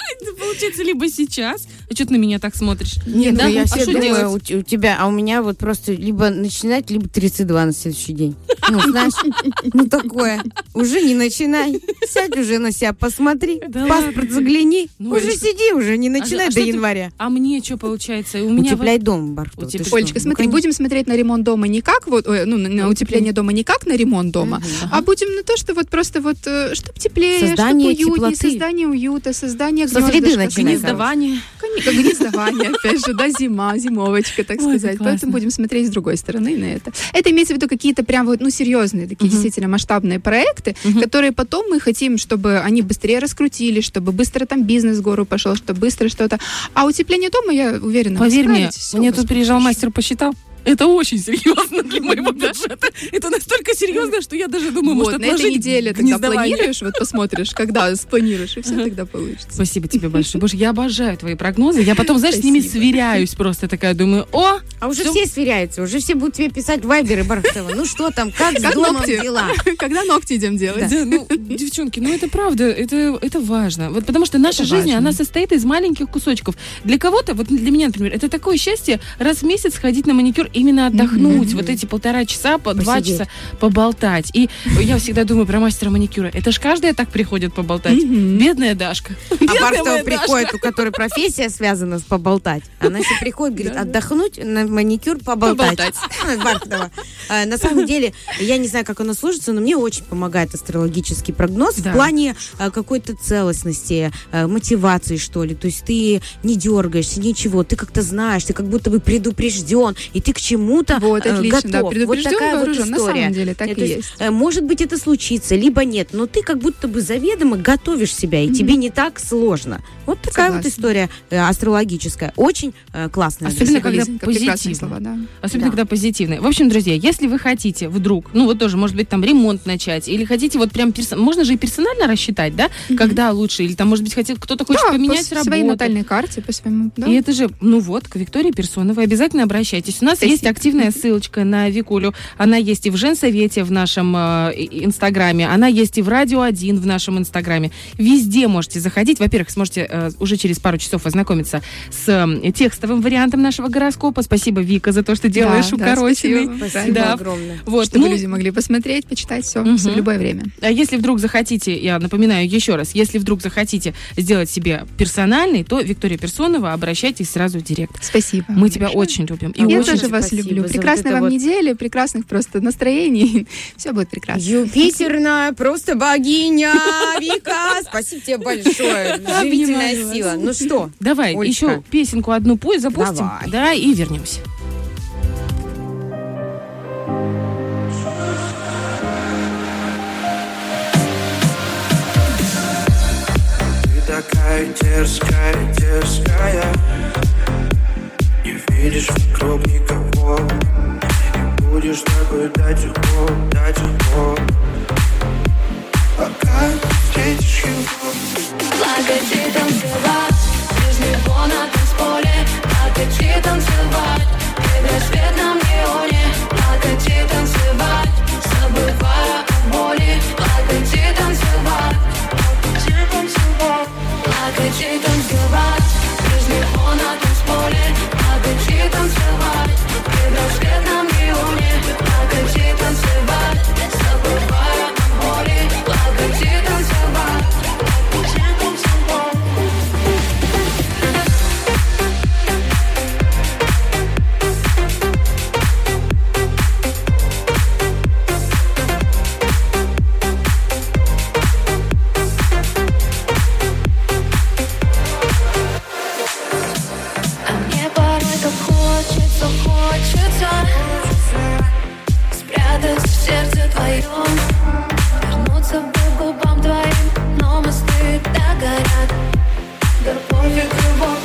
Это получается либо сейчас. А что ты на меня так смотришь? Нет, да? ну я а что думаю, у, у тебя, а у меня вот просто либо начинать, либо 32 на следующий день. Ну, знаешь, ну такое. Уже не начинай. Сядь уже на себя, посмотри, Да паспорт ладно. загляни. Ну, уже что? сиди, уже не А начинай что до ты- января. А мне что получается? У меня Утепляй вот- дом, Барто. Утеп- ты? Олечка, Ну, смотри, конечно. будем смотреть на ремонт дома не как вот, ну, на, на утепление дома не как на ремонт дома, а будем на то, что вот просто вот, чтобы теплее, Создание чтобы уютнее, создание уюта, создание Со среды начинай, Гнездование. Конечно, гнездование, опять же, да, зима, зимовочка, так Ой, сказать. как. Поэтому будем смотреть с другой стороны на это. Это имеется в виду какие-то прям вот, ну, серьезные, такие действительно масштабные проекты, которые потом мы хотим, чтобы они быстрее раскрутились, чтобы быстро там бизнес в гору пошел, чтобы быстро что-то. А утепление дома, я уверена, Поверь мне, мне тут приезжал мастер посчитал. Это очень серьезно для моего бюджета. Это настолько серьезно, что я даже думаю, Вот, может, на этой неделе тогда гнездование. планируешь, вот посмотришь, когда спланируешь, и все тогда получится. Спасибо тебе большое. Боже, я обожаю твои прогнозы. Я потом, знаешь, с ними Спасибо. сверяюсь просто такая, думаю, о, А уже всё. все сверяются, уже все будут тебе писать вайберы, Бархатова. Ну что там, как с Как домом ногти? дела? Когда ногти идем делать? Да, ну, девчонки, ну это правда, это, это важно. Вот потому что наша Это жизнь, важно. она состоит из маленьких кусочков. Для кого-то, вот для меня, например, это такое счастье раз в месяц ходить на маникюр, именно отдохнуть, вот эти полтора часа, по два часа поболтать. И я всегда думаю про мастера маникюра. Это ж каждая так приходит поболтать. Бедная Дашка. А моя приходит, у которой профессия связана с поболтать. Она еще приходит, говорит, отдохнуть, на маникюр поболтать. Поболтать. Бархатова. А, На самом деле, я не знаю, как оно сложится, но мне очень помогает астрологический прогноз в плане а, какой-то целостности, а, мотивации, что ли. То есть ты не дергаешься, ничего, ты как-то знаешь, ты как будто бы предупрежден, и ты к чему-то Вот, э, отлично, да, готов. предупрежден, вот такая вот вооружен. На история. самом деле так Э, и есть. э, Может быть, это случится, либо нет, но ты как будто бы заведомо готовишь себя, и тебе не так сложно. Вот такая вот Согласна. история э, астрологическая. Очень классная. Особенно, когда позитивно. слова, да. Особенно, Да. когда позитивные. В общем, друзья, если вы хотите вдруг, ну вот тоже, может быть, там ремонт начать, или хотите вот прям, перс- можно же и персонально рассчитать, да, когда лучше, или там, может быть, хотел, кто-то хочет Да, поменять по работу. своей натальной карте, по своему, да. И это же, ну вот, к Виктории Персоновой обязательно обращайтесь. У нас Спасибо. есть активная ссылочка на Викулю. Она есть и в Женсовете в нашем э, Инстаграме, она есть и в Радио 1 в нашем Инстаграме. Везде можете заходить. Во-первых, сможете э, уже через пару часов ознакомиться с э, текстовым вариантом нашего гороскопа. Спасибо, Вика, за то, что делаешь да, укороченный. спасибо. Спасибо Да. огромное. Вот, Чтобы ну, люди могли посмотреть, почитать все, Мгм. в любое время. а если вдруг захотите, я напоминаю еще раз, если вдруг захотите сделать себе персональный, то Виктория Персонова, обращайтесь сразу в директ. Спасибо. Мы тебя очень любим. И Я очень тоже вас спасибо люблю. Прекрасной вот вам вот. недели, прекрасных просто настроений. Все будет прекрасно. Юпитерная, просто богиня, Вика, спасибо тебе большое, живительная сила. Ну что, Давай, еще песенку одну пусть запустим. Давай. Да, и вернемся. Такая дерзкая, дерзкая Не видишь вокруг никого И будешь пор, до тех пор Пока встретишь его. Плакать и танцевать. Без него на танцполе. Плакать и танцевать. Предрассветном неоне Плакать и танцевать. Забывая о боли. Плакать и танцевать. Плакать и танцевать. Без него на танцполе. Плакать и танцевать твоем. Вернуться бы губам твоим Но мосты так горят Да пофиг любовь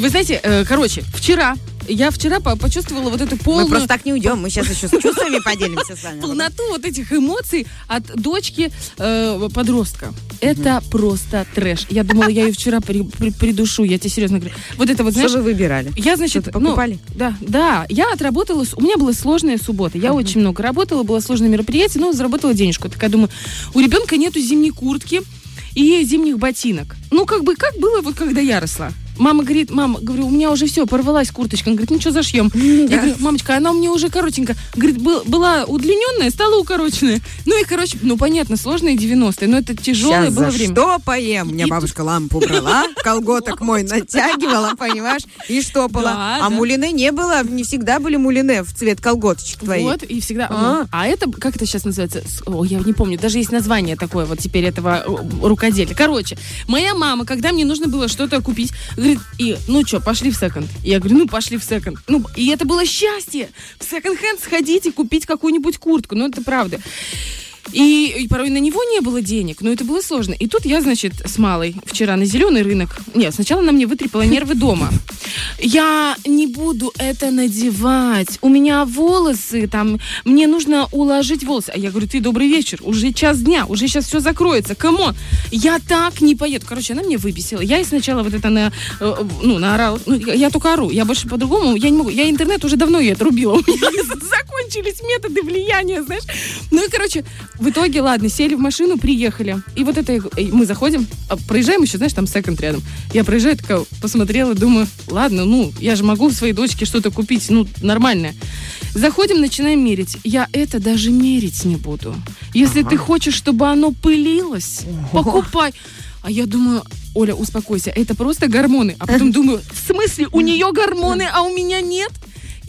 Ой, вы знаете, э, короче, вчера я вчера по- почувствовала вот эту полную... Мы просто так не уйдем, мы сейчас еще с чувствами поделимся с вами. полноту вот этих эмоций от дочки э, подростка. Это просто трэш. Я думала, я ее вчера при- при- придушу, я тебе серьезно говорю. Вот это вот, Что знаешь... вы выбирали? Я, значит, Что-то ну, покупали? да, да, я отработала, у меня была сложная суббота, я очень много работала, было сложное мероприятие, но заработала денежку. Такая думаю, у ребенка нету зимней куртки и зимних ботинок. Ну, как бы, как было вот когда я росла? Мама говорит, мама, говорю, у меня уже все, порвалась курточка. Она говорит, ну что зашьем? Я говорю, мамочка, она у меня уже коротенькая. Говорит, «Был- была удлиненная, стала укороченная. Ну и, короче, ну понятно, сложные 90-е, но это тяжелое Сейчас было за время. что поем? Мне бабушка лампу брала, колготок мой натягивала, понимаешь, и штопала. А да. мулине не было, не всегда были мулине в цвет колготочек твоих. Вот, и всегда... А. А это, как это сейчас называется? Ой, я не помню. Даже есть название такое вот теперь этого э, рукоделия. Короче, моя мама, когда мне нужно было что-то купить, говорит, и, ну что, пошли в секонд. Я говорю, ну пошли в секонд. Ну, и это было счастье. В секонд-хенд сходить и купить какую-нибудь куртку. Ну, это правда. И, и порой на него не было денег, но это было сложно. И тут я, значит, с малой вчера на зеленый рынок. Нет, сначала она мне вытрепала нервы дома. Я не буду это надевать. У меня волосы там, мне нужно уложить волосы. А я говорю, ты добрый вечер, уже час дня, уже сейчас все закроется. Come on, я так не поеду. Короче, она мне выбесила. Я ей сначала вот это на, э, ну, наорала. Ну, я, только ору. Я больше по-другому, я не могу. Я интернет уже давно ей отрубила. У меня закончились методы влияния, знаешь. Ну и, короче, в итоге, ладно, сели в машину, приехали. И вот это, э, мы заходим, а проезжаем еще, знаешь, там секонд рядом. Я проезжаю, такая, посмотрела, думаю, ладно, ну, я же могу своей дочке что-то купить, ну, нормальное. Заходим, начинаем мерить. Я это даже мерить не буду. Если ты хочешь, чтобы оно пылилось, покупай. А я думаю, Оля, успокойся, это просто гормоны. А потом думаю, в смысле, у нее гормоны, а у меня нет?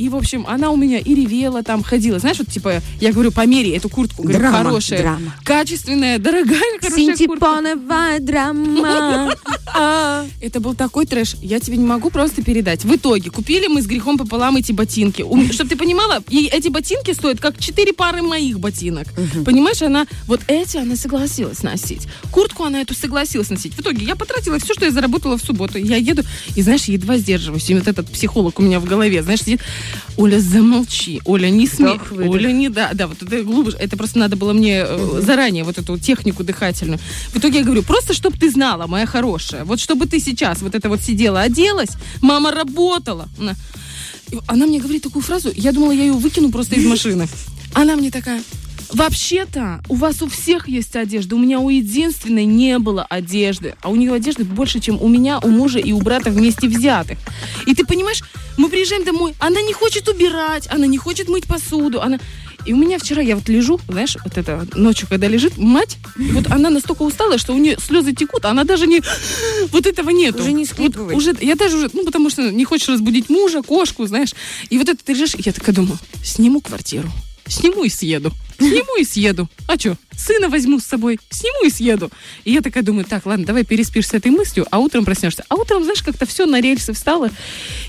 И, в общем, она у меня и ревела там, ходила. Знаешь, вот, типа, я говорю, помери эту куртку. Говорю, Драма, хорошая, драма. качественная, дорогая, хорошая куртка. Синтепоновая драма. А. Это был такой трэш, я тебе не могу просто передать. В итоге купили мы с грехом пополам эти ботинки. Чтобы ты понимала, эти ботинки стоят как четыре пары моих ботинок. Понимаешь, она вот эти она согласилась носить. Куртку она эту согласилась носить. В итоге я потратила все, что я заработала в субботу. Я еду и, знаешь, едва сдерживаюсь. И вот этот психолог у меня в голове, знаешь, сидит. Оля, замолчи. Оля, не смей. Вдох. Оля, не да. Да, вот это глубже. Это просто надо было мне э, заранее вот эту технику дыхательную. В итоге я говорю, просто чтобы ты знала, моя хорошая. Вот чтобы ты сейчас вот это вот сидела, оделась, мама работала. Она мне говорит такую фразу, я думала, я ее выкину просто из машины. Она мне такая, Вообще-то, у вас у всех есть одежда. У меня у единственной не было одежды. А у нее одежды больше, чем у меня, у мужа и у брата вместе взятых. И ты понимаешь, мы приезжаем домой, она не хочет убирать, она не хочет мыть посуду, она... И у меня вчера, я вот лежу, знаешь, вот это ночью, когда лежит, мать, вот она настолько устала, что у нее слезы текут, а она даже не... Вот этого нет. Уже не вот, всхлипывает. уже, Я даже уже, ну, потому что не хочешь разбудить мужа, кошку, знаешь. И вот это ты лежишь, я такая думаю, сниму квартиру. Сниму и съеду. Сниму и съеду. А что? Сына возьму с собой. Сниму и съеду. И я такая думаю, так, ладно, давай переспишь с этой мыслью, а утром проснешься. А утром, знаешь, как-то все на рельсы встало.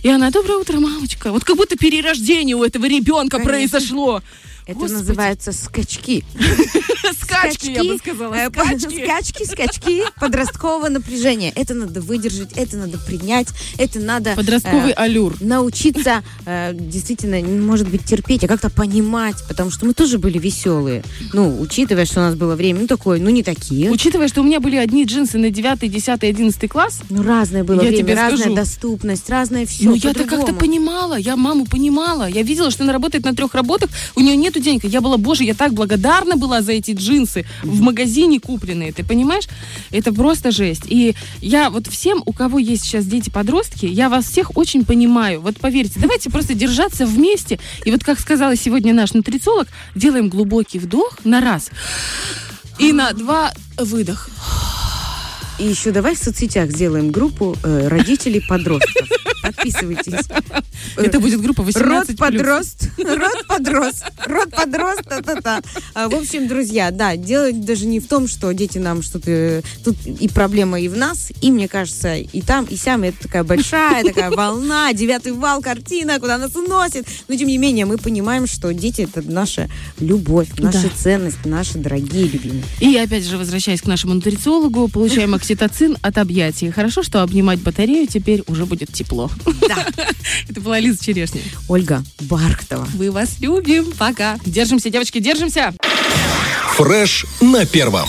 И она, доброе утро, мамочка. Вот как будто перерождение у этого ребенка Конечно. произошло. Это Господи. называется скачки. Скачки, я бы сказала. э, Скачки. скачки, подросткового напряжения. Это надо выдержать, это надо принять, это надо... Подростковый э, аллюр. Научиться э, действительно, может быть, терпеть, а как-то понимать, потому что мы тоже были веселые. Ну, учитывая, что у нас было время, ну, такое, ну, не такие. Учитывая, что у меня были одни джинсы на 9, 10, 11 класс, Ну, разное было время, разная доступность, разное все. Ну, я-то как-то понимала, я маму понимала. Я видела, что она работает на трех работах, у нее нету денег. Я была, боже, я так благодарна была за эти джинсы в магазине купленные, ты понимаешь? Это просто жесть. И я вот всем, у кого есть сейчас дети-подростки, я вас всех очень понимаю. Вот поверьте, давайте просто держаться вместе. И вот, как сказала сегодня наш нутрициолог, делаем глубокий вдох на раз и на два выдох. И еще давай в соцсетях сделаем группу э, родителей подростков. Подписывайтесь. Это будет группа 18 Род подрост, род подрос, род подрост, та-та-та. А, В общем, друзья, да, дело даже не в том, что дети нам что-то... Тут и проблема и в нас, и, мне кажется, и там, и сям. Это такая большая такая волна, девятый вал, картина, куда нас уносит. Но, тем не менее, мы понимаем, что дети — это наша любовь, наша Да. ценность, наши дорогие любимые. И опять же, возвращаясь к нашему нутрициологу, получаем окситоцин от объятий. Хорошо, что обнимать батарею теперь уже будет тепло. Да. Это была Лиза Черешня. Ольга Бархтова. Мы вас любим. Пока. Держимся, девочки, держимся. Фреш на первом.